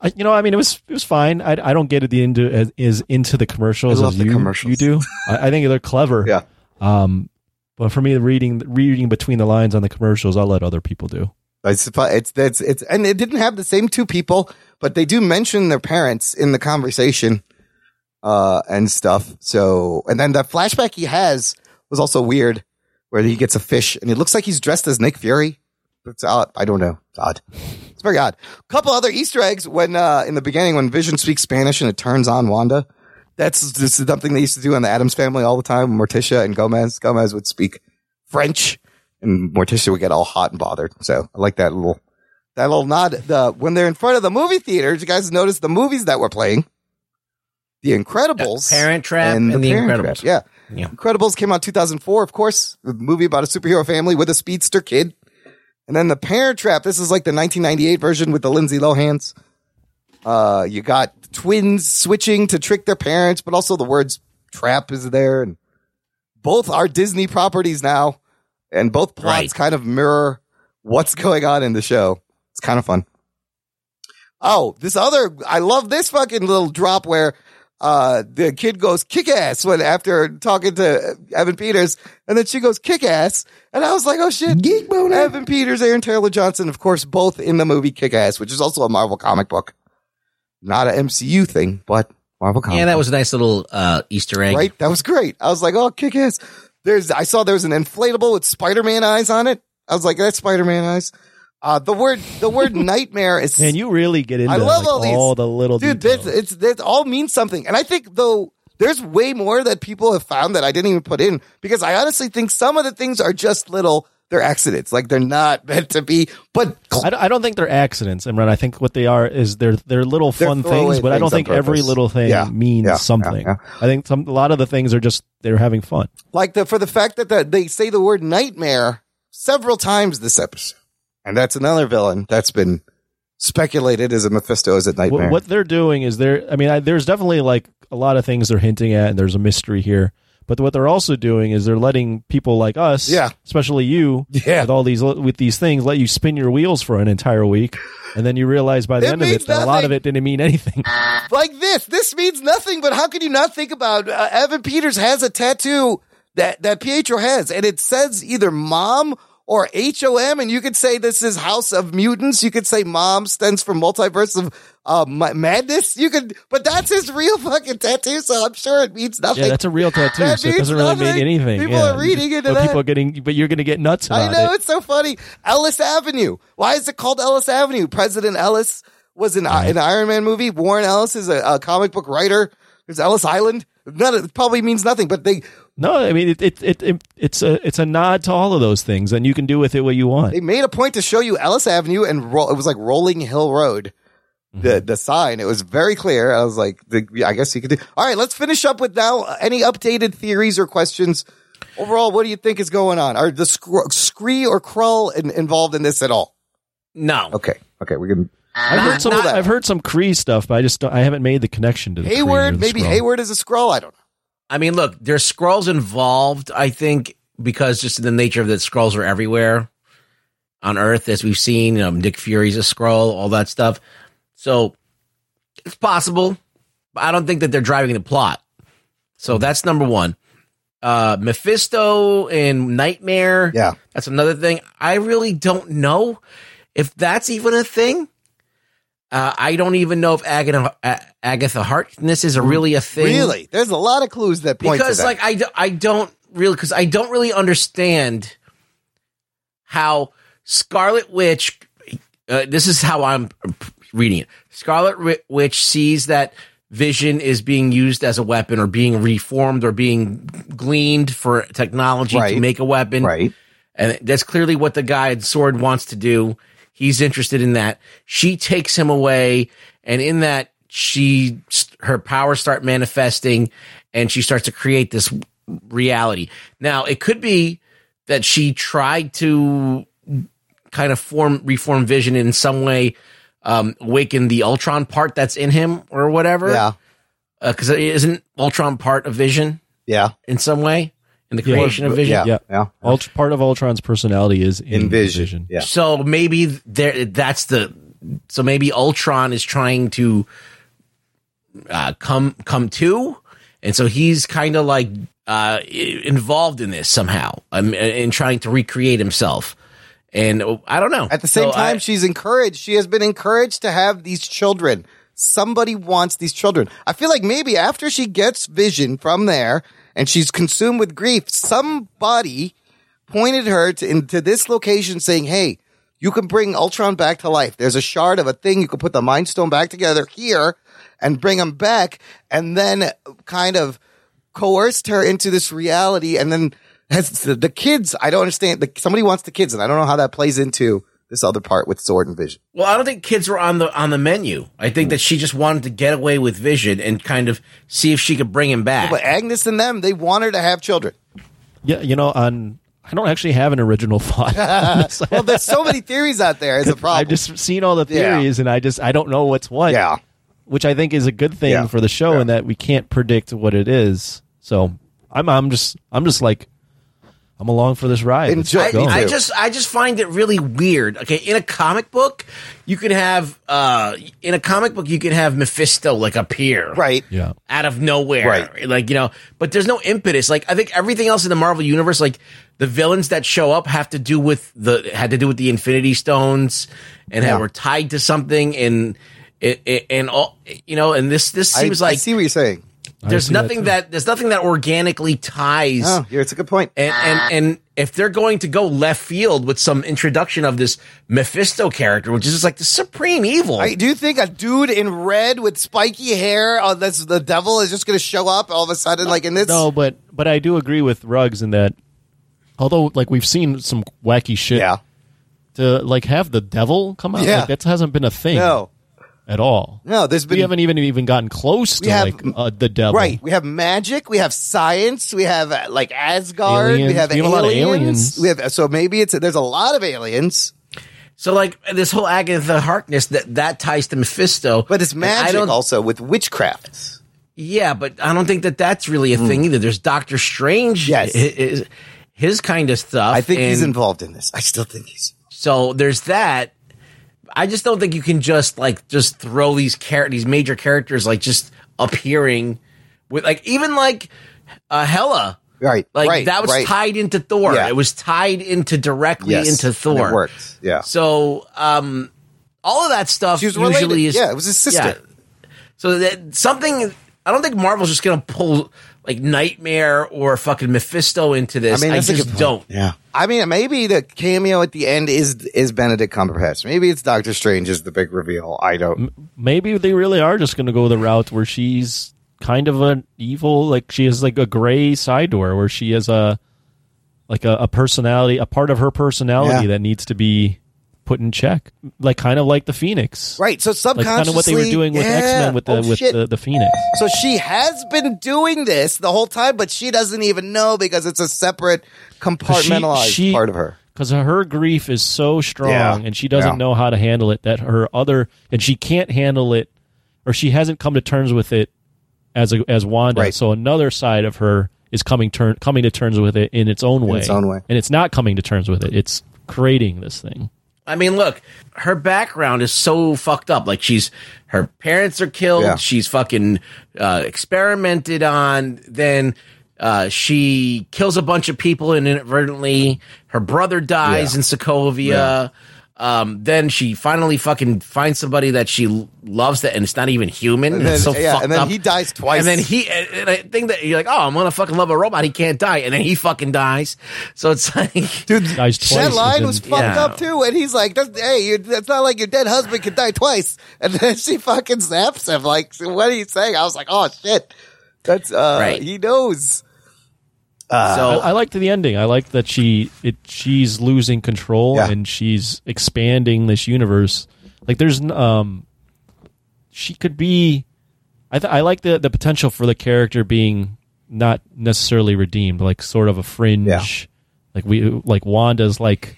I, you know, I mean, it was it was fine. I, I don't get it the into as is into the commercials I as the you commercials. you do. I, I think they're clever. Yeah. Um, but for me, reading reading between the lines on the commercials, I'll let other people do. It's it's it's it's and it didn't have the same two people, but they do mention their parents in the conversation, uh, and stuff. So, and then the flashback he has was also weird, where he gets a fish and it looks like he's dressed as Nick Fury. It's odd. I don't know. It's odd. It's very odd. A couple other Easter eggs when uh, in the beginning when Vision speaks Spanish and it turns on Wanda. That's just something they used to do in the Addams family all the time. Morticia and Gomez. Gomez would speak French and Morticia would get all hot and bothered. So I like that little that little nod. The when they're in front of the movie theaters, you guys notice the movies that were playing. The Incredibles, Parent Trap and The Parent Incredibles. Trap, Yeah. Yeah. Incredibles came out 2004, of course, a movie about a superhero family with a speedster kid. And then the Parent Trap. This is like the 1998 version with the Lindsay Lohans. Uh, you got twins switching to trick their parents, but also the words trap is there. And both are Disney properties now. And both plots Right. kind of mirror what's going on in the show. It's kind of fun. Oh, this other, I love this fucking little drop where, uh, the kid goes kick ass when after talking to Evan Peters and then she goes kick ass. And I was like, oh shit. Geek boner. Evan Peters, Aaron Taylor Johnson, of course, both in the movie Kick Ass, which is also a Marvel comic book. Not an MCU thing, but Marvel comic yeah, that was a nice little uh, Easter egg. Right? That was great. I was like, oh, kick ass. There's, I saw there was an inflatable with Spider-Man eyes on it. I was like, that's Spider-Man eyes. Uh, the word, the word *laughs* nightmare is, Man, you really get into I love like, all these. all the little dude, details. that's, it's, that all means something. And I think though, there's way more that people have found that I didn't even put in because I honestly think some of the things are just little, they're accidents. Like they're not *laughs* meant to be, but I don't, I don't think they're accidents, Imran. I think what they are is they're they're little They're fun things, but I don't things on think every little thing Yeah, means yeah, something. yeah, I think some a lot of the things are just they're having fun. like the for the fact that the, they say the word nightmare several times this episode, and that's another villain that's been speculated as a Mephisto as a nightmare. What, what they're doing is they're. I mean, I, there's definitely like a lot of things they're hinting at, and there's a mystery here. But what they're also doing is they're letting people like us, Yeah. especially you, Yeah. with all these with these things, let you spin your wheels for an entire week, and then you realize by the It end of it that a lot of it didn't mean anything. *laughs* like this, this means nothing. But how can you not think about uh, Evan Peters has a tattoo that that Pietro has, and it says either mom or H O M, and you could say this is House of Mutants. You could say mom stands for multiverse of uh, ma- madness. You could, but that's his real fucking tattoo, so I'm sure it means nothing. Yeah, that's a real tattoo, That so it doesn't really mean anything. People yeah. are reading it, but that. People are getting, but you're going to get nuts I know it. it's so funny. Ellis Avenue. Why is it called Ellis Avenue? President Ellis was in an Iron Man movie. Warren Ellis is a, a comic book writer. There's Ellis Island. None of, it probably means nothing, but they No, I mean it, it, it, it it's a it's a nod to all of those things, and you can do with it what you want. they made a point to show you Ellis Avenue and ro- it was like Rolling Hill Road. Mm-hmm. The the sign it was very clear. I was like, the, I guess you could do. All right, let's finish up with now any updated theories or questions. Overall, what do you think is going on? Are the Kree or Skrull in, involved in this at all? No. Okay, okay, we're gonna. I've heard some not- I've heard some Kree stuff, but I just don't, I haven't made the connection to the Kree Hayward, the maybe Skrull. Hayward is a Skrull. I don't know. I mean, look, there's Skrulls involved, I think, because just in the nature of that Skrulls are everywhere on Earth, as we've seen. Um, Nick Fury's a Skrull, all that stuff. So it's possible, but I don't think that they're driving the plot. So that's number one. Uh, Mephisto and Nightmare. Yeah. That's another thing. I really don't know if that's even a thing. Uh, I don't even know if Agatha, A- Agatha Harkness is a really a thing Really, there's a lot of clues that point because to that. like I, I don't really because I don't really understand how Scarlet Witch. Uh, this is how I'm reading it. Scarlet Witch sees that Vision is being used as a weapon or being reformed or being gleaned for technology Right. to make a weapon. Right. And that's clearly what the guy at Sword wants to do. He's interested in that. She takes him away, and in that, she her powers start manifesting, and she starts to create this reality. Now, it could be that she tried to kind of form reform Vision in some way, um, awaken the Ultron part that's in him or whatever. yeah, because isn't Ultron part of Vision yeah, in some way in the Yeah. creation of Vision? yeah, Yeah. yeah. Ult- part of Ultron's personality is in, In Vision. Vision. Yeah. So maybe there that's the so maybe Ultron is trying to uh, come come to, and so he's kind of like uh, involved in this somehow, um, in trying to recreate himself. And uh, I don't know. At the same So time, I- she's encouraged. She has been encouraged to have these children. Somebody wants these children. I feel like maybe after she gets vision from there and she's consumed with grief, somebody pointed her to into this location saying, Hey, you can bring Ultron back to life. There's a shard of a thing. You can put the Mind Stone back together here and bring him back and then kind of coerced her into this reality. And then has the, the kids, I don't understand. The, somebody wants the kids and I don't know how that plays into this other part with sword and vision. well, I don't think kids were on the on the menu. I think that she just wanted to get away with Vision and kind of see if she could bring him back. But Agnes and them, they want her to have children. Yeah, you know, on I don't actually have an original *laughs* thought. *laughs* Well, there's so many theories out there. It's a *laughs* problem. I've just seen all the Yeah. theories, and I just I don't know what's what. yeah. which I think is a good thing Yeah. for the show, Yeah. in that we can't predict what it is. So I'm I'm just I'm just like I'm along for this ride. Let's Enjoy- keep. I just I just find it really weird. Okay, in a comic book, you can have uh in a comic book you can have Mephisto like appear Right. yeah. out of nowhere. Right. Like, you know, but there's no impetus. Like I think everything else in the Marvel universe, like the villains that show up have to do with the had to do with the Infinity Stones and Yeah. had, were tied to something and it, it, and all you know, and this this seems I like I see what you're saying. There's see that nothing that, there's nothing that organically ties Oh, yeah, it's a good point. and, and and if they're going to go left field with some introduction of this Mephisto character, which is just like the supreme evil, I do think a dude in red with spiky hair, oh, that's the devil, is just going to show up all of a sudden, like in this. No, but but I do agree with Rugs in that. Although, like we've seen some wacky shit, Yeah. to like have the devil come out, Yeah. like, that hasn't been a thing No. At all. No, there's been we haven't even even gotten close to have- like uh, the devil. Right. We have magic. We have science. We have uh, like Asgard. We have, We have a lot of aliens. aliens. We have so maybe it's there's a lot of aliens, so like this whole Agatha Harkness that that ties to Mephisto, but it's And I magic don't- also with witchcraft. Yeah, but I don't think that that's really a thing either. There's Doctor Strange. Yes. his, his kind of stuff. I think he's involved in this. I still think he's. So there's that. I just don't think you can just like just throw these char- these major characters like just appearing with like even like uh, Hela. Right. Like right, that was right. tied into Thor. Yeah. It was tied into directly Yes, into Thor. It worked. Yeah. So, um, all of that stuff usually related. is Yeah, it was his sister. So that something I don't think Marvel's just gonna pull like Nightmare or fucking Mephisto into this. I, that's a just don't. Yeah. I mean, maybe the cameo at the end is is Benedict Cumberbatch. Maybe it's Doctor Strange is the big reveal. I don't. Maybe they really are just going to go the route where she's kind of an evil. Like she has like a gray side to her, where she has a like a, a personality, a part of her personality Yeah. that needs to be put in check. Like kind of like the Phoenix, Right. So Like subconsciously, kind of what they were doing with Yeah. X Men with the Oh, with the, the Phoenix. So she has been doing this the whole time, but she doesn't even know because it's a separate compartmentalized part of her. because her grief is so strong Yeah. and she doesn't Yeah. know how to handle it that her other and she can't handle it or she hasn't come to terms with it as a, as Wanda Right. so another side of her is coming turn coming to terms with it in its own way its own way. and it's not coming to terms with it it's creating this thing I mean, look, her background is so fucked up. Like she's her parents are killed. Yeah. She's fucking uh, experimented on. Then uh, she kills a bunch of people and inadvertently. Her brother dies Yeah. in Sokovia. Um, then she finally fucking finds somebody that she loves that, and it's not even human. And then, so yeah, fucked and then up. he dies twice. And then he, and and I think that you're like, oh, I'm gonna fucking love a robot. He can't die, and then he fucking dies. So it's *laughs* like, Dude, Dies twice that line was fucked Yeah. up too, and he's like, that's, "Hey, you, that's not like your dead husband can die twice." And then she fucking zaps him. Like, what are you saying? I was like, "Oh shit, that's uh, Right. he knows." So I, I liked the ending I liked that she it she's losing control Yeah. and she's expanding this universe like there's um she could be I th- I like the the potential for the character being not necessarily redeemed, like sort of a fringe. Yeah. Like we like Wanda's like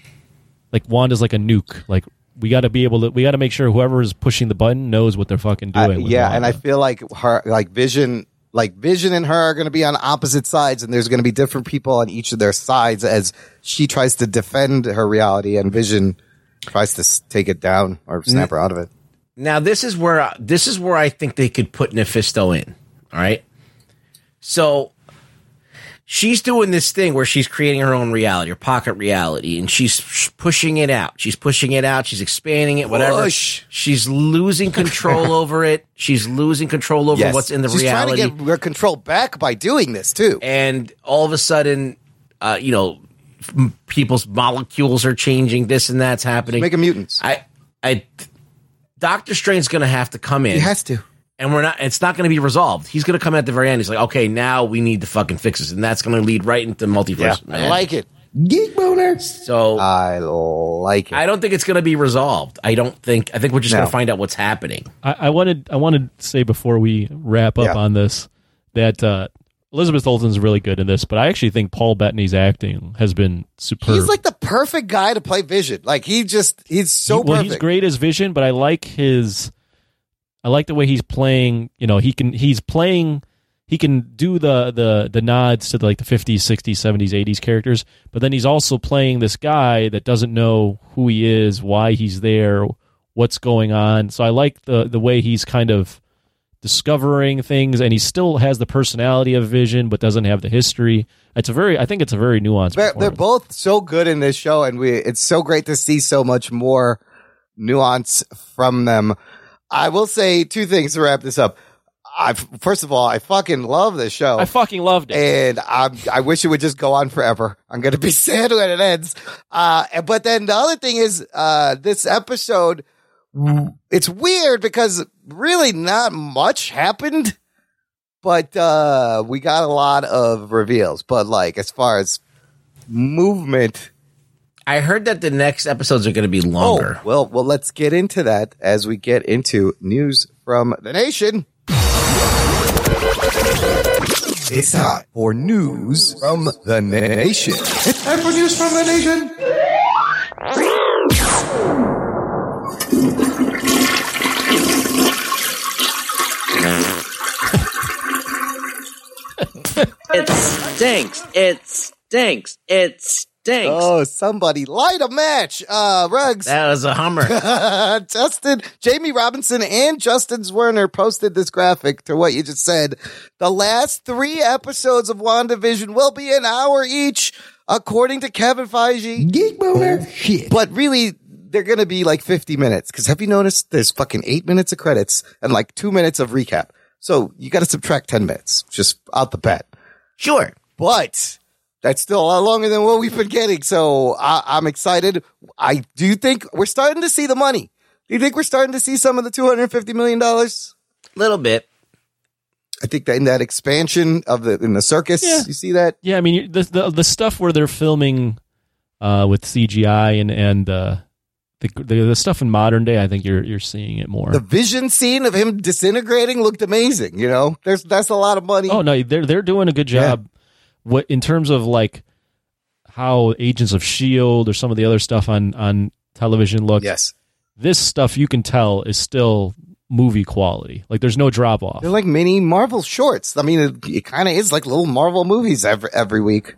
like Wanda's like a nuke. Like we got to be able to we got to make sure whoever is pushing the button knows what they're fucking I- doing. with yeah, and I Wanda. feel like her, like Vision, like Vision and her are going to be on opposite sides, and there's going to be different people on each of their sides as she tries to defend her reality, and Vision tries to take it down or snap her out of it. Now this is where this is where I think they could put Mephisto in. All right. So she's doing this thing where she's creating her own reality, her pocket reality, and she's pushing it out. She's pushing it out. She's expanding it. Whatever. Push. She's losing control *laughs* over it. She's losing control over what's in the She's reality. She's trying to get her control back by doing this too. and all of a sudden, uh, you know, people's molecules are changing. This and that's happening. Making mutants. I, I, Doctor Strange's going to have to come in He has to. And we're not it's not going to be resolved he's going to come at the very end he's like okay now we need to fucking fix this and that's going to lead right into multiverse I like it. Geek boner. so I like it. i don't think it's going to be resolved i don't think i think we're just No. going to find out what's happening I, I wanted I wanted to say before we wrap up Yeah. on this that uh, Elizabeth Olsen's really good in this, but I actually think Paul Bettany's acting has been superb. He's like the perfect guy to play Vision. Like he just he's so He- well, perfect. he's great as Vision, but I like his. I like the way he's playing. You know, he can he's playing. He can do the the the nods to like the fifties, sixties, seventies, eighties characters, but then he's also playing this guy that doesn't know who he is, why he's there, what's going on. So I like the the way he's kind of discovering things, and he still has the personality of Vision, but doesn't have the history. It's a very, I think it's a very nuanced. They're, they're both so good in this show, and we it's so great to see so much more nuance from them. I will say two things to wrap this up. I first of all, I fucking love this show. I fucking loved it. and I'm, I wish it would just go on forever. I'm gonna be *laughs* sad when it ends. Uh, but then the other thing is, uh, this episode, it's weird because really not much happened, but uh, we got a lot of reveals. But like as far as movement, i heard that the next episodes are going to be longer oh well, well, let's get into that as we get into news from the nation. It's time for news from the nation. It's time for news from the nation. It stinks. It stinks. It stinks. Oh, somebody light a match. Uh, Rugs. that was a hummer *laughs* Justin, Jamie Robinson and Justin Zwerner posted this graphic to what you just said. The last three episodes of WandaVision will be an hour each, according to Kevin Feige. Geek boner. Shit. But really, they're going to be like 50 minutes. Cause have you noticed there's fucking eight minutes of credits and like two minutes of recap. So you got to subtract 10 minutes just out the bat. sure But that's still a lot longer than what we've been getting. So I, I'm excited. I do think we're starting to see the money. Do you think we're starting to see some of the $250 million? A little bit I think that in that expansion of the in the circus, Yeah. you see that? Yeah, I mean the the, the stuff where they're filming uh, with CGI and and uh, the, the the stuff in modern day, I think you're you're seeing it more. The vision scene of him disintegrating looked amazing. You know, there's that's a lot of money. Oh no, they're they're doing a good job. What in terms of like how Agents of Shield or some of the other stuff on on television look. Yes, this stuff you can tell is still movie quality. Like there's no drop off. They're like mini Marvel shorts. I mean, it, it kind of is like little Marvel movies every every week.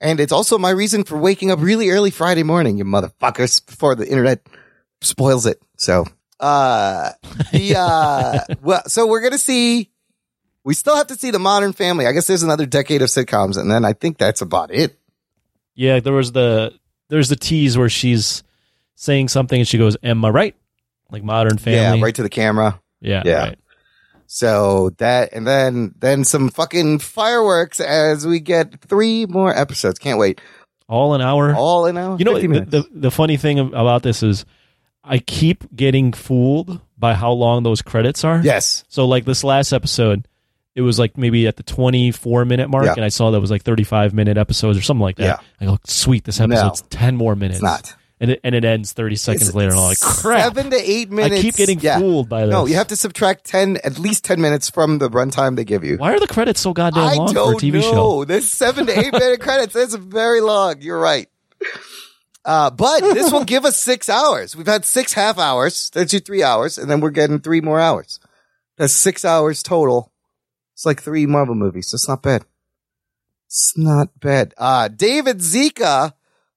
And it's also my reason for waking up really early Friday morning, you motherfuckers, before the internet spoils it. So, uh, the, uh, *laughs* well, so we're going to see, we still have to see the modern family. I guess there's another decade of sitcoms. And then I think that's about it. Yeah, there was the there's the tease where she's saying something and she goes, "Am I right?" Like Modern Family. Yeah, right to the camera. Yeah, Yeah. right. So that, and then, then some fucking fireworks as we get three more episodes. Can't wait. All an hour. All an hour. You know the, the the funny thing about this is I keep getting fooled by how long those credits are. Yes. So like this last episode, it was like maybe at the 24 minute mark Yeah. and I saw that was like 35 minute episodes or something like that. I go, "Sweet, this episode's 10 more minutes." not. And it, and it ends 30 seconds It's- later and I'm like, "Crap." Seven to eight minutes. I keep getting Yeah. fooled by this. No, you have to subtract ten, at least ten minutes from the runtime they give you. Why are the credits so goddamn I long for a TV know. show? There's seven to eight minute credits. That's very long. You're right. Uh, but this will give us six hours. We've had six half hours. That's your three hours, and then we're getting three more hours. That's six hours total. It's like three Marvel movies. So it's not bad. It's not bad. Uh, David Zika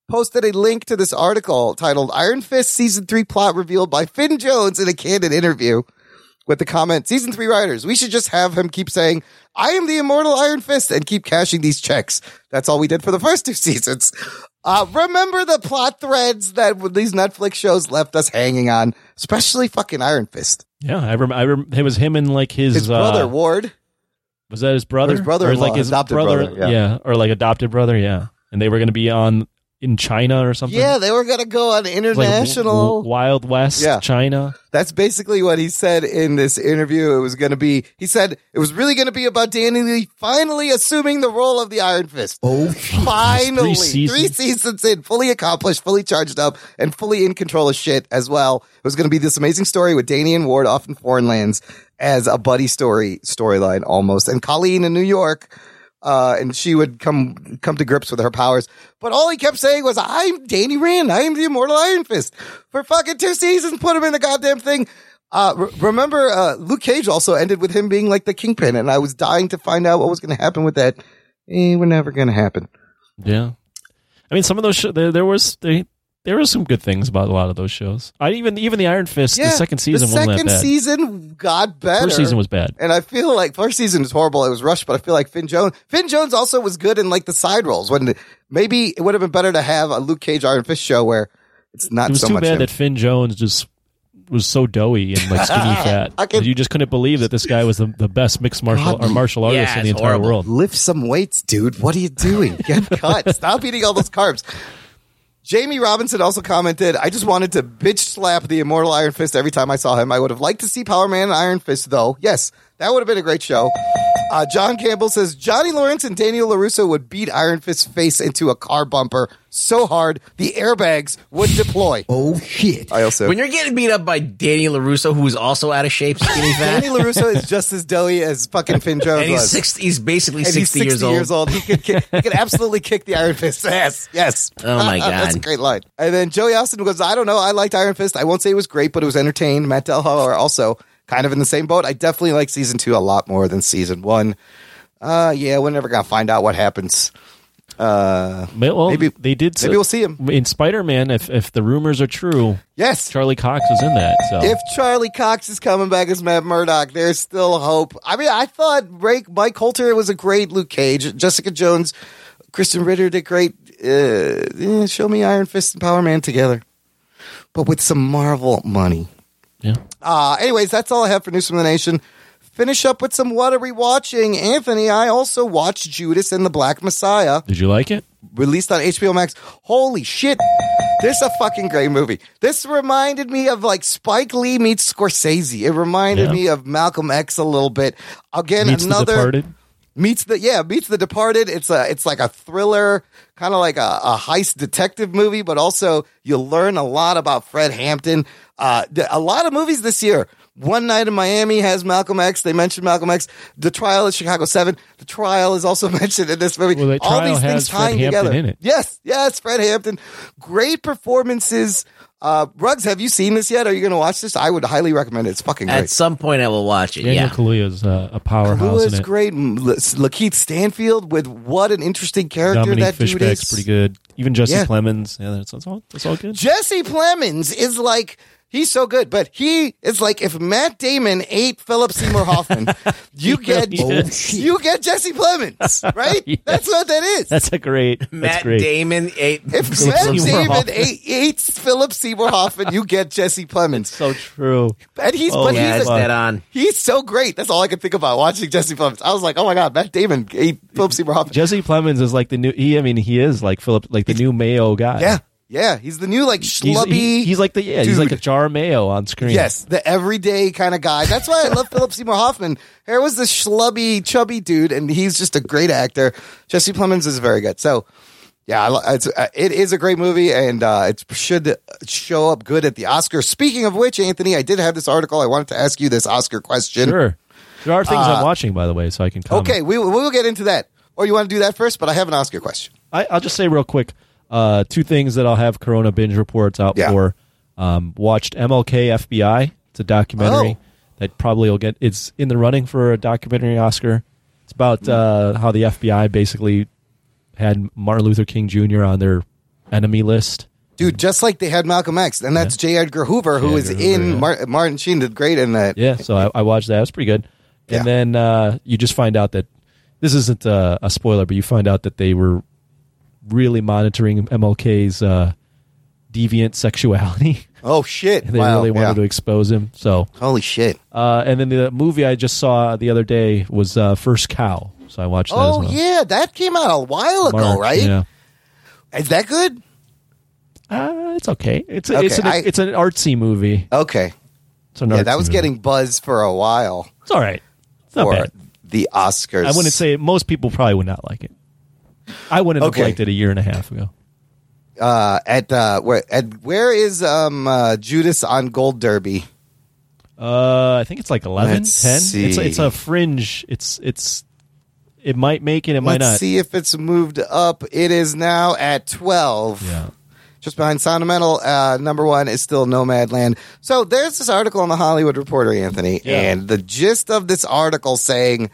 posted a link to this article titled Iron Fist season three plot revealed by Finn Jones in a candid interview with the comment, season three writers, we should just have him keep saying, I am the immortal Iron Fist and keep cashing these checks. That's all we did for the *laughs* first two seasons. Uh, remember the plot threads that these Netflix shows left us hanging on, especially fucking Iron Fist. Yeah, I remember. I rem- it was him and like his, His brother, uh, Ward. Was that his brother? His brother-in-law, or like his adopted brother? brother, yeah. or like adopted brother. Yeah, and they were going to be on in China or something. Yeah, they were going to go on like international. w- Wild West, Yeah. China. That's basically what he said in this interview. It was going to be, he said it was really going to be about Danny Lee finally assuming the role of the Iron Fist. Oh, *laughs* Finally, Three three seasons. seasons. in, fully accomplished, fully charged up, and fully in control of shit as well. It was going to be this amazing story with Danny and Ward off in foreign lands as a buddy story storyline almost, and Colleen in New York. Uh, and she would come come to grips with her powers. But all he kept saying was, "I'm Danny Rand. I am the immortal Iron Fist." For fucking two seasons, put him in the goddamn thing. Uh, re- remember, uh, Luke Cage also ended with him being like the kingpin, and I was dying to find out what was going to happen with that. Eh, we're never going to happen. Yeah, I mean, some of those sh- there, there was they, there was some good things about a lot of those shows. I even even the Iron Fist, the second season the wasn't second that bad. season got better. First season was bad. and I feel like first season was horrible. It was rushed, but I feel like Finn Jones, Finn Jones also was good in like the side roles. When maybe it would have been better to have a Luke Cage Iron Fist show where it's not It was so too much. bad him. that Finn Jones just was so doughy and like skinny *laughs* fat. I can- you just couldn't believe that this guy was the, the best mixed martial God, or martial artist in the entire horrible. world. Lift some weights, dude. What are you doing? Get *laughs* cut. Stop eating all those carbs. Jamie Robinson also commented, I just wanted to bitch slap the immortal Iron Fist every time I saw him. I would have liked to see Power Man and Iron Fist, though. Yes, that would have been a great show. Uh, John Campbell says Johnny Lawrence and Daniel LaRusso would beat Iron Fist's face into a car bumper so hard the airbags would deploy. Oh shit. I also. When you're getting beat up by Danny LaRusso, who's also out of shape, skinny fat, Danny LaRusso is just as doughy as fucking Finn Jones *laughs* and he's was. six, he's basically and 60, he's 60 years old. He could, kick, he could absolutely kick the Iron Fist ass. Yes. Oh my *laughs* god, That's a great line. And then Joey Austin goes, I don't know. I liked Iron Fist. I won't say it was great, but it was entertained. Matt Delhauer also kind of in the same boat. I definitely like season two a lot more than season one. Uh, yeah, we're never to find out what happens. Uh, Well, Maybe- they did. maybe we'll see him. in Spider Man. If if the rumors are true, yes. Charlie Cox was in that. So If Charlie Cox is coming back as Matt Murdock, there's still hope. I mean, I thought Ray, Mike Colter was a great Luke Cage. Jessica Jones, Krysten Ritter did great. Uh, show me Iron Fist and Power Man together, but with some Marvel money. Yeah, Uh, anyways, that's all I have for news from the nation. finish up with some what are we watching? Anthony, I also watched Judas and the Black Messiah, Did you like it? released on HBO Max. Holy shit. This is a fucking great movie. This reminded me of like Spike Lee meets Scorsese. It reminded Yeah. me of Malcolm X a little bit. Again, Meets The another Departed? meets the yeah meets the departed it's a it's like a thriller kind of like a, a heist detective movie but also you learn a lot about fred hampton. Uh a lot of movies this year. One night in miami has malcolm x. They mentioned malcolm x. The trial is chicago 7 the trial is also *laughs* mentioned in this movie. Well, all these things tying together. yes yes fred hampton. Great performances uh rugs have you seen this yet are you gonna watch this i would highly recommend it it's fucking great At some point, I will watch it. Daniel yeah. Kaluuya's uh, a powerhouse Kaluuya in is it. great. M- L- Lakeith Stanfield with what an interesting character Dominique that dude Fishback's is. pretty good. Even Jesse Yeah. Plemons. Yeah, that's, that's all. That's all good. Jesse Plemons is like he's so good, but he is like if Matt Damon ate Philip Seymour Hoffman, *laughs* you oh, get Yes. you get Jesse Plemons, right? Yes. That's what that is. That's a great. That's Matt great. Damon ate. if Philip Matt Seymour Damon Hoffman. ate, eats Philip Seymour Hoffman, you get Jesse Plemons. So true. And he's Oh, but yeah, he's it's dead on. He's so great. That's all I could think about watching Jesse Plemons. I was like, oh my god, Matt Damon ate Philip Seymour Hoffman. Jesse Plemons is like the new. He, I mean, he is like Philip, like the new Mayo guy. Yeah, yeah, he's the new like He's, schlubby. he- he's like the yeah. He's like a jar of mayo on screen. Yes, the everyday kind of guy. That's why I love *laughs* Philip Seymour Hoffman. Here was the schlubby, chubby dude, and he's just a great actor. Jesse Plemons is very good. So, yeah, I it's, uh, it is a great movie, and uh, it should show up good at the Oscars. Speaking of which, Anthony, I did have this article. I wanted to ask you this Oscar question. Sure. There are things Uh, I'm watching, by the way, so I can comment. Okay, we we will get into that. Or you want to do that first? But I have an Oscar question. I, I'll just say real quick uh, two things that I'll have Corona binge reports out Yeah. for. Um, watched MLK FBI. It's a documentary Oh. that probably will get. It's in the running for a documentary Oscar. It's about Hmm. uh, how the FBI basically had Martin Luther King Jr. on their enemy list. Dude, just like they had Malcolm X, and that's J. Edgar Hoover, who is Hoover, in yeah. Mar- Martin Sheen did great in that. Yeah, so I, I watched that. It was pretty good. And Yeah. then uh, you just find out that this isn't a, a spoiler, but you find out that they were really monitoring MLK's uh, deviant sexuality. *laughs* Oh shit! And they wow, really wanted yeah. to expose him. So, Holy shit! uh, and then the movie I just saw the other day was uh, First Cow. So I watched that as Oh well. yeah, that came out a while ago, right? Yeah. Is that good? Uh, it's okay. It's Okay, it's an, I- it's an artsy movie. Okay. It's an Yeah, that was movie. getting buzz for a while It's all right. It's not for bad. the Oscars. I wouldn't say most people probably would not like it. I wouldn't Okay. have liked it a year and a half ago. uh, at uh, where at where is um uh, Judas on Gold Derby? Uh, I think it's like 11, Let's 10. see. It's it's a fringe. It's it's it might make it. It might Let's not. see if it's moved up. It is now at twelve. Yeah. Just behind Sound of Metal, uh, number one is still Nomadland. So there's this article in the Hollywood Reporter, Anthony, Yeah. and the gist of this article saying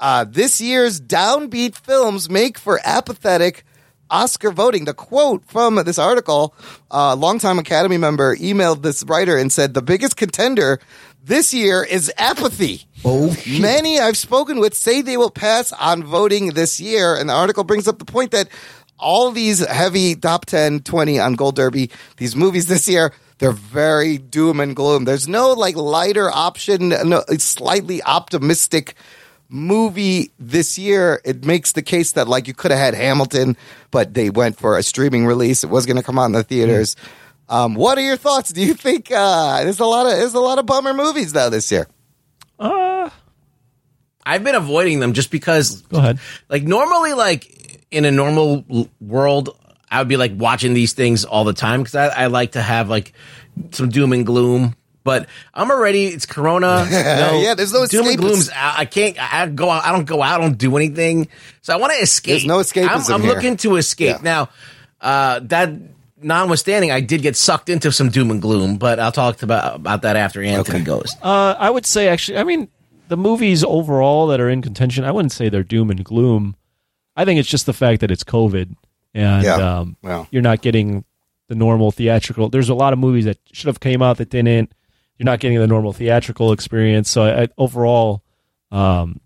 uh, this year's downbeat films make for apathetic Oscar voting. The quote from this article, a longtime Academy member emailed this writer and said, The biggest contender this year is apathy. Oh, Many I've spoken with say they will pass on voting this year. And the article brings up the point that all these heavy top 10, 20 on Gold Derby, these movies this year, they're very doom and gloom. There's no like lighter option, no it's slightly optimistic movie this year. It makes the case that like you could have had Hamilton, but they went for a streaming release. It was going to come out in the theaters. Um, what are your thoughts? Do you think uh, there's a lot of there's a lot of bummer movies though this year? Uh, I've been avoiding them just because, go ahead. like, normally, like in a normal l- world, I would be like watching these things all the time because I, I like to have like some doom and gloom. But I'm already it's Corona. *laughs* No, Yeah, there's no escape. doom and escapism. gloom's out. I can't. I I go out. I don't go out. I don't do anything. So I want to escape. There's no escape. I'm, I'm here. looking to escape Yeah. now. Uh, that notwithstanding, I did get sucked into some doom and gloom, but I'll talk about about that after Anthony goes. Uh, I would say actually, I mean, the movies overall that are in contention, I wouldn't say they're doom and gloom. I think it's just the fact that it's COVID and Yeah. um, Well. you're not getting the normal theatrical. There's a lot of movies that should have came out that didn't. You're not getting the normal theatrical experience. So I, I, overall, um,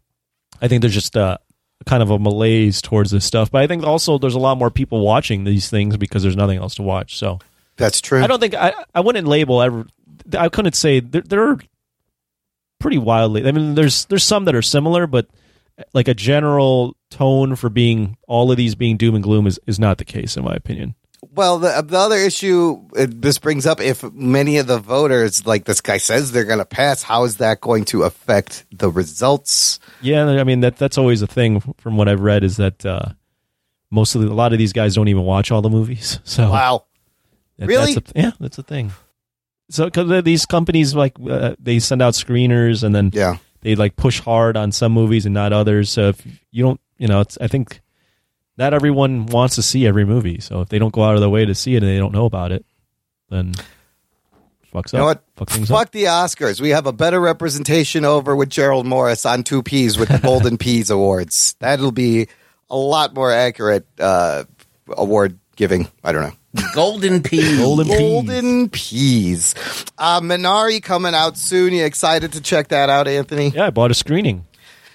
I think there's just a kind of a malaise towards this stuff. But I think also there's a lot more people watching these things because there's nothing else to watch. So That's true. I don't think I, I wouldn't label ever. I couldn't say there, there are pretty wildly. I mean, there's there's some that are similar, but like a general tone for being all of these being doom and gloom is is not the case in my opinion. Well, the, the other issue uh, this brings up if many of the voters, like this guy says, they're going to pass, how is that going to affect the results? Yeah, I mean that that's always a thing from what I've read is that uh, most of the, a lot of these guys don't even watch all the movies. *laughs* So Wow. that- Really? That's a, yeah, that's a thing. So because these companies like uh, they send out screeners and then yeah they like push hard on some movies and not others. So if you don't, you know, it's I think not everyone wants to see every movie. So if they don't go out of their way to see it and they don't know about it, then fucks You know up. what? Fuck things Fuck up. the Oscars. We have a better representation over with Gerald Morris on Two Peas with the Golden *laughs* Peas Awards. That'll be a lot more accurate uh, award giving. I don't know. Golden peas. Golden peas. Golden Peas. Uh, Minari coming out soon. You excited to check that out, Anthony? Yeah, I bought a screening.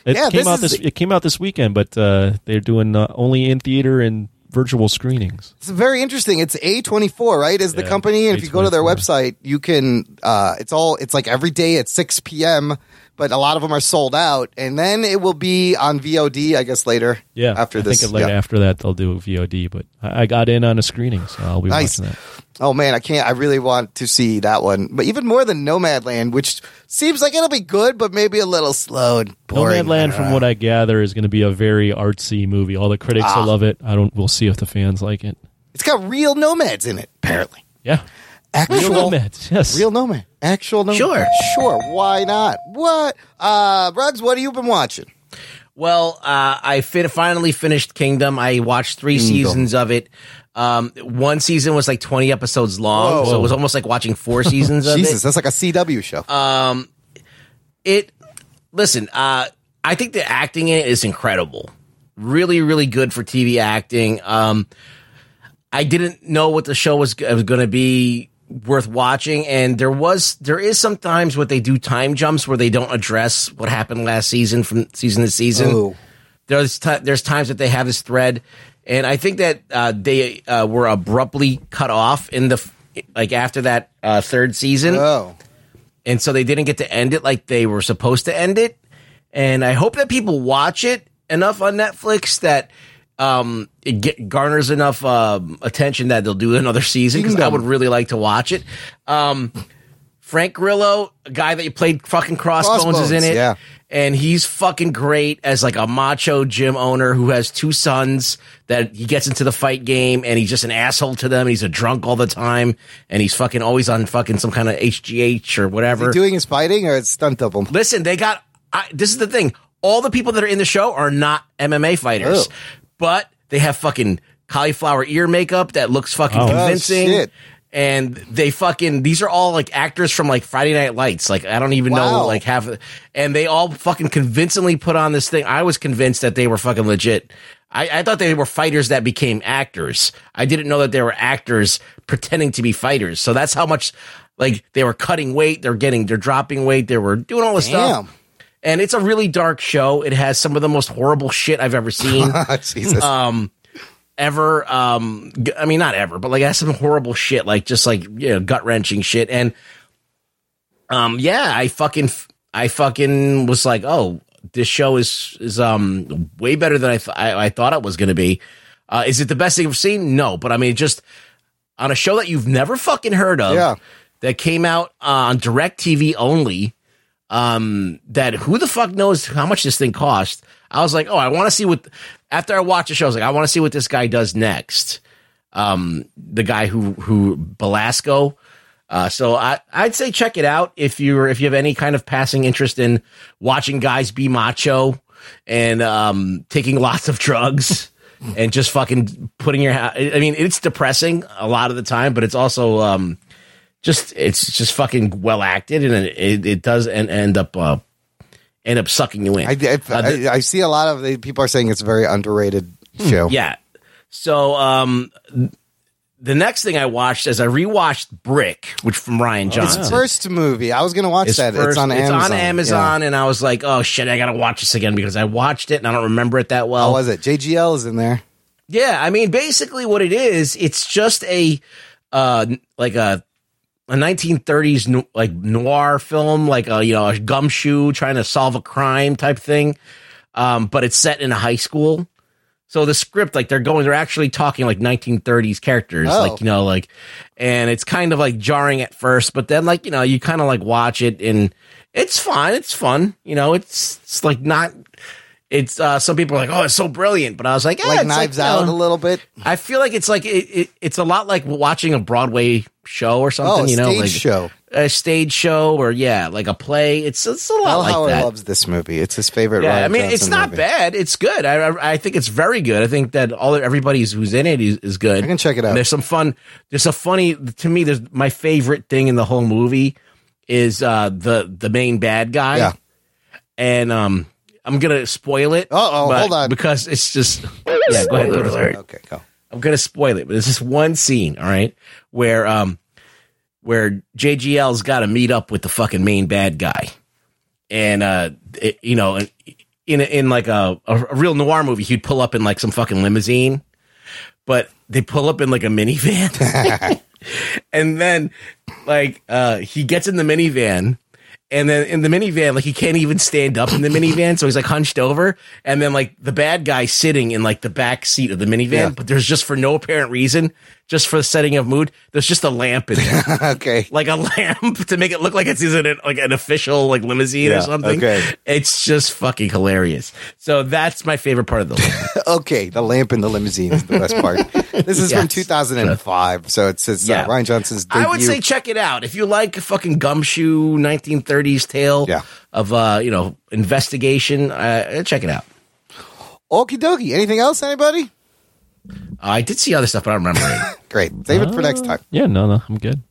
It Yeah, came this out is- this. It came out this weekend, but uh, they're doing uh, only in theater and virtual screenings. It's very interesting. It's A24, right? Is the company. And if you go to their website, you can, uh, it's all, it's like every day at 6 p.m., but a lot of them are sold out. And then it will be on VOD, I guess, later. Yeah, After I this. think like yeah. after that they'll do VOD. But I, I got in on a screening, so I'll be Nice. watching that. Oh man, I can't. I really want to see that one, but even more than Nomadland, which seems like it'll be good, but maybe a little slow and boring. Nomadland, from what I gather, is going to be a very artsy movie. All the critics Ah. will love it. I don't. We'll see if the fans like it. It's got real nomads in it, apparently. Yeah, Actual real nomads. Yes, Real nomad. Actual nomad. Sure. Sure. Why not? What? Uh, Rugs, what have you been watching? Well, uh, I fin- finally finished Kingdom. I watched three seasons of it. Um, one season was like 20 episodes long, Whoa. so it was almost like watching four *laughs* seasons of it. Jesus, it. that's like a CW show. Um, it, listen, uh, I think the acting in it is incredible. Really, really good for TV acting. Um, I didn't know what the show was, was going to be worth watching, and there was there is sometimes what they do time jumps where they don't address what happened last season from season to season. Oh. There's ti there's times that they have this thread, and I think that uh, they uh, were abruptly cut off in the f- like after that uh, third season oh. and so they didn't get to end it like they were supposed to end it. And I hope that people watch it enough on Netflix that um, it get, garners enough um, attention that they'll do another season because I would really like to watch it. Um, Frank Grillo, a guy that you played fucking Crossbones, is in it. yeah. And he's fucking great as like a macho gym owner who has two sons that he gets into the fight game and he's just an asshole to them. And he's a drunk all the time and he's fucking always on fucking some kind of HGH or whatever. doing his fighting or it's stunt double? Listen, they got. I, this is the thing. All the people that are in the show are not MMA fighters, Oh. But they have fucking cauliflower ear makeup that looks fucking Oh. convincing. Shit. And they fucking these are all like actors from like Friday Night Lights. Like I don't even know like half. And they all fucking convincingly put on this thing. I was convinced that they were fucking legit. I, I thought they were fighters that became actors. I didn't know that they were actors pretending to be fighters. So that's how much like they were cutting weight. They're getting they're dropping weight. They were doing all this Damn. stuff. And it's a really dark show. It has some of the most horrible shit I've ever seen. *laughs* Jesus. um ever um i mean not ever but like it has some horrible shit like just like you know gut wrenching shit and um yeah i fucking i fucking was like oh this show is is um way better than i th- I, I thought it was gonna be uh is it the best thing i've seen no but i mean just on a show that you've never fucking heard of Yeah. that came out on DirecTV only um that who the fuck knows how much this thing cost i was like oh i want to see what after i watched the show i was like i want to see what this guy does next. Um the guy who who Balasco. Uh so i i'd say check it out if you're if you have any kind of passing interest in watching guys be macho and um taking lots of drugs *laughs* and just fucking putting your ha- i mean it's depressing a lot of the time but it's also um just it's just fucking well acted and it, it, does and end up uh end up sucking you in. I, I, Uh, the- I, I see a lot of the people are saying it's a very underrated show. yeah. So um the next thing I watched is I rewatched Brick, which from Rian His Johnson. first movie. I was going to watch His that. first- it's on Amazon. It's on Amazon, and I was like, "Oh shit, I gotta watch this again because I watched it and I don't remember it that How well." was it? JGL is in there. Yeah, I mean, basically, what it is, it's just a uh like a a 1930s like noir film, like a you know a gumshoe trying to solve a crime type thing, um, but it's set in a high school. So the script, like they're going, they're actually talking like 1930s characters, Oh. like you know, like, and it's kind of like jarring at first, but then like you know you kind of like watch it and it's fine, it's fun, you know, it's it's like not. It's uh some people are like, oh, it's so brilliant, but I was like, yeah, like Knives you Out know, a little bit. I feel like it's like it, it, it's a lot like watching a Broadway show or something. Oh, you know, stage like show. a stage show, or yeah, like a play. It's it's a lot like Howard that. loves this movie. It's his favorite. yeah, Rian I mean, Johnson it's not movie. bad. It's good. I, I I think it's very good. I think that all everybody who's in it is, is good. I can check it out. And there's some fun. There's a funny to me. There's my favorite thing in the whole movie is uh the the main bad guy. Yeah. and um. I'm gonna spoil it. Uh-oh, hold on. because it's just *laughs* yeah. Go ahead. Spoiler alert. Okay, go. I'm gonna spoil it, but it's just one scene, all right, where um where JGL's got to meet up with the fucking main bad guy, and uh, it, you know, in in like a, a a real noir movie, he'd pull up in like some fucking limousine, but they pull up in like a minivan, *laughs* *laughs* and then like uh he gets in the minivan. And then in the minivan, like he can't even stand up in the minivan, so he's like hunched over. And then like the bad guy sitting in like the back seat of the minivan, Yeah. but there's just for no apparent reason, just for the setting of mood, there's just a lamp in there, *laughs* okay. like a lamp *laughs* to make it look like it's in a, like an official like limousine Yeah, or something. okay. It's just fucking hilarious. So that's my favorite part of the lamp. *laughs* okay, the lamp in the limousine is the best part. This is from 2005, so it says uh, Yeah. Rian Johnson's debut. I would say check it out if you like a fucking gumshoe 1930s tale Yeah. of uh you know investigation. Uh, check it out. Okie dokie. Anything else, anybody? I did see other stuff, but I don't remember it. *laughs* Great. Save it for next time. Yeah, no, no, I'm good.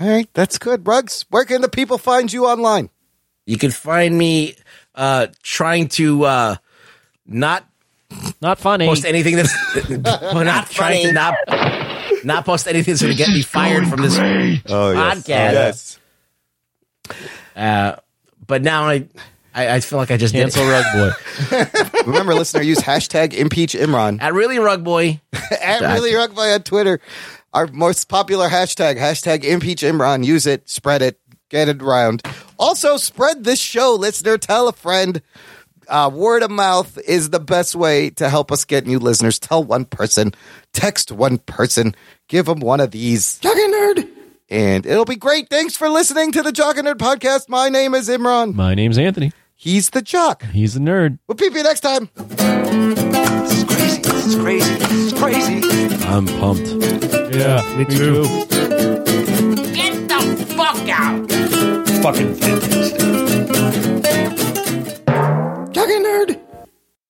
All right, that's good. Rugs, where can the people find you online? You can find me uh trying to uh not Not funny. post anything that's *laughs* *laughs* well, not trying to not not post anything that's going to get me fired from this Oh, podcast. Uh, but now I, I I feel like I just did Cancel it. Rug Boy. *laughs* Remember, listener, use hashtag impeach Imran. At really rug boy. *laughs* At really rug boy on Twitter. Our most popular hashtag, hashtag impeach Imran. Use it, spread it, get it around. Also, spread this show, listener. Tell a friend. Uh, word of mouth is the best way to help us get new listeners. Tell one person, text one person, give them one of these. Jock and Nerd. And it'll be great. Thanks for listening to the Jock and Nerd podcast. My name is Imran. My name's Anthony. He's the Jock. He's the nerd. We'll peep you next time. This is crazy. This is crazy. This is crazy. I'm pumped. Yeah, me too. Get the fuck out! Fucking fantastic. Jogging nerd.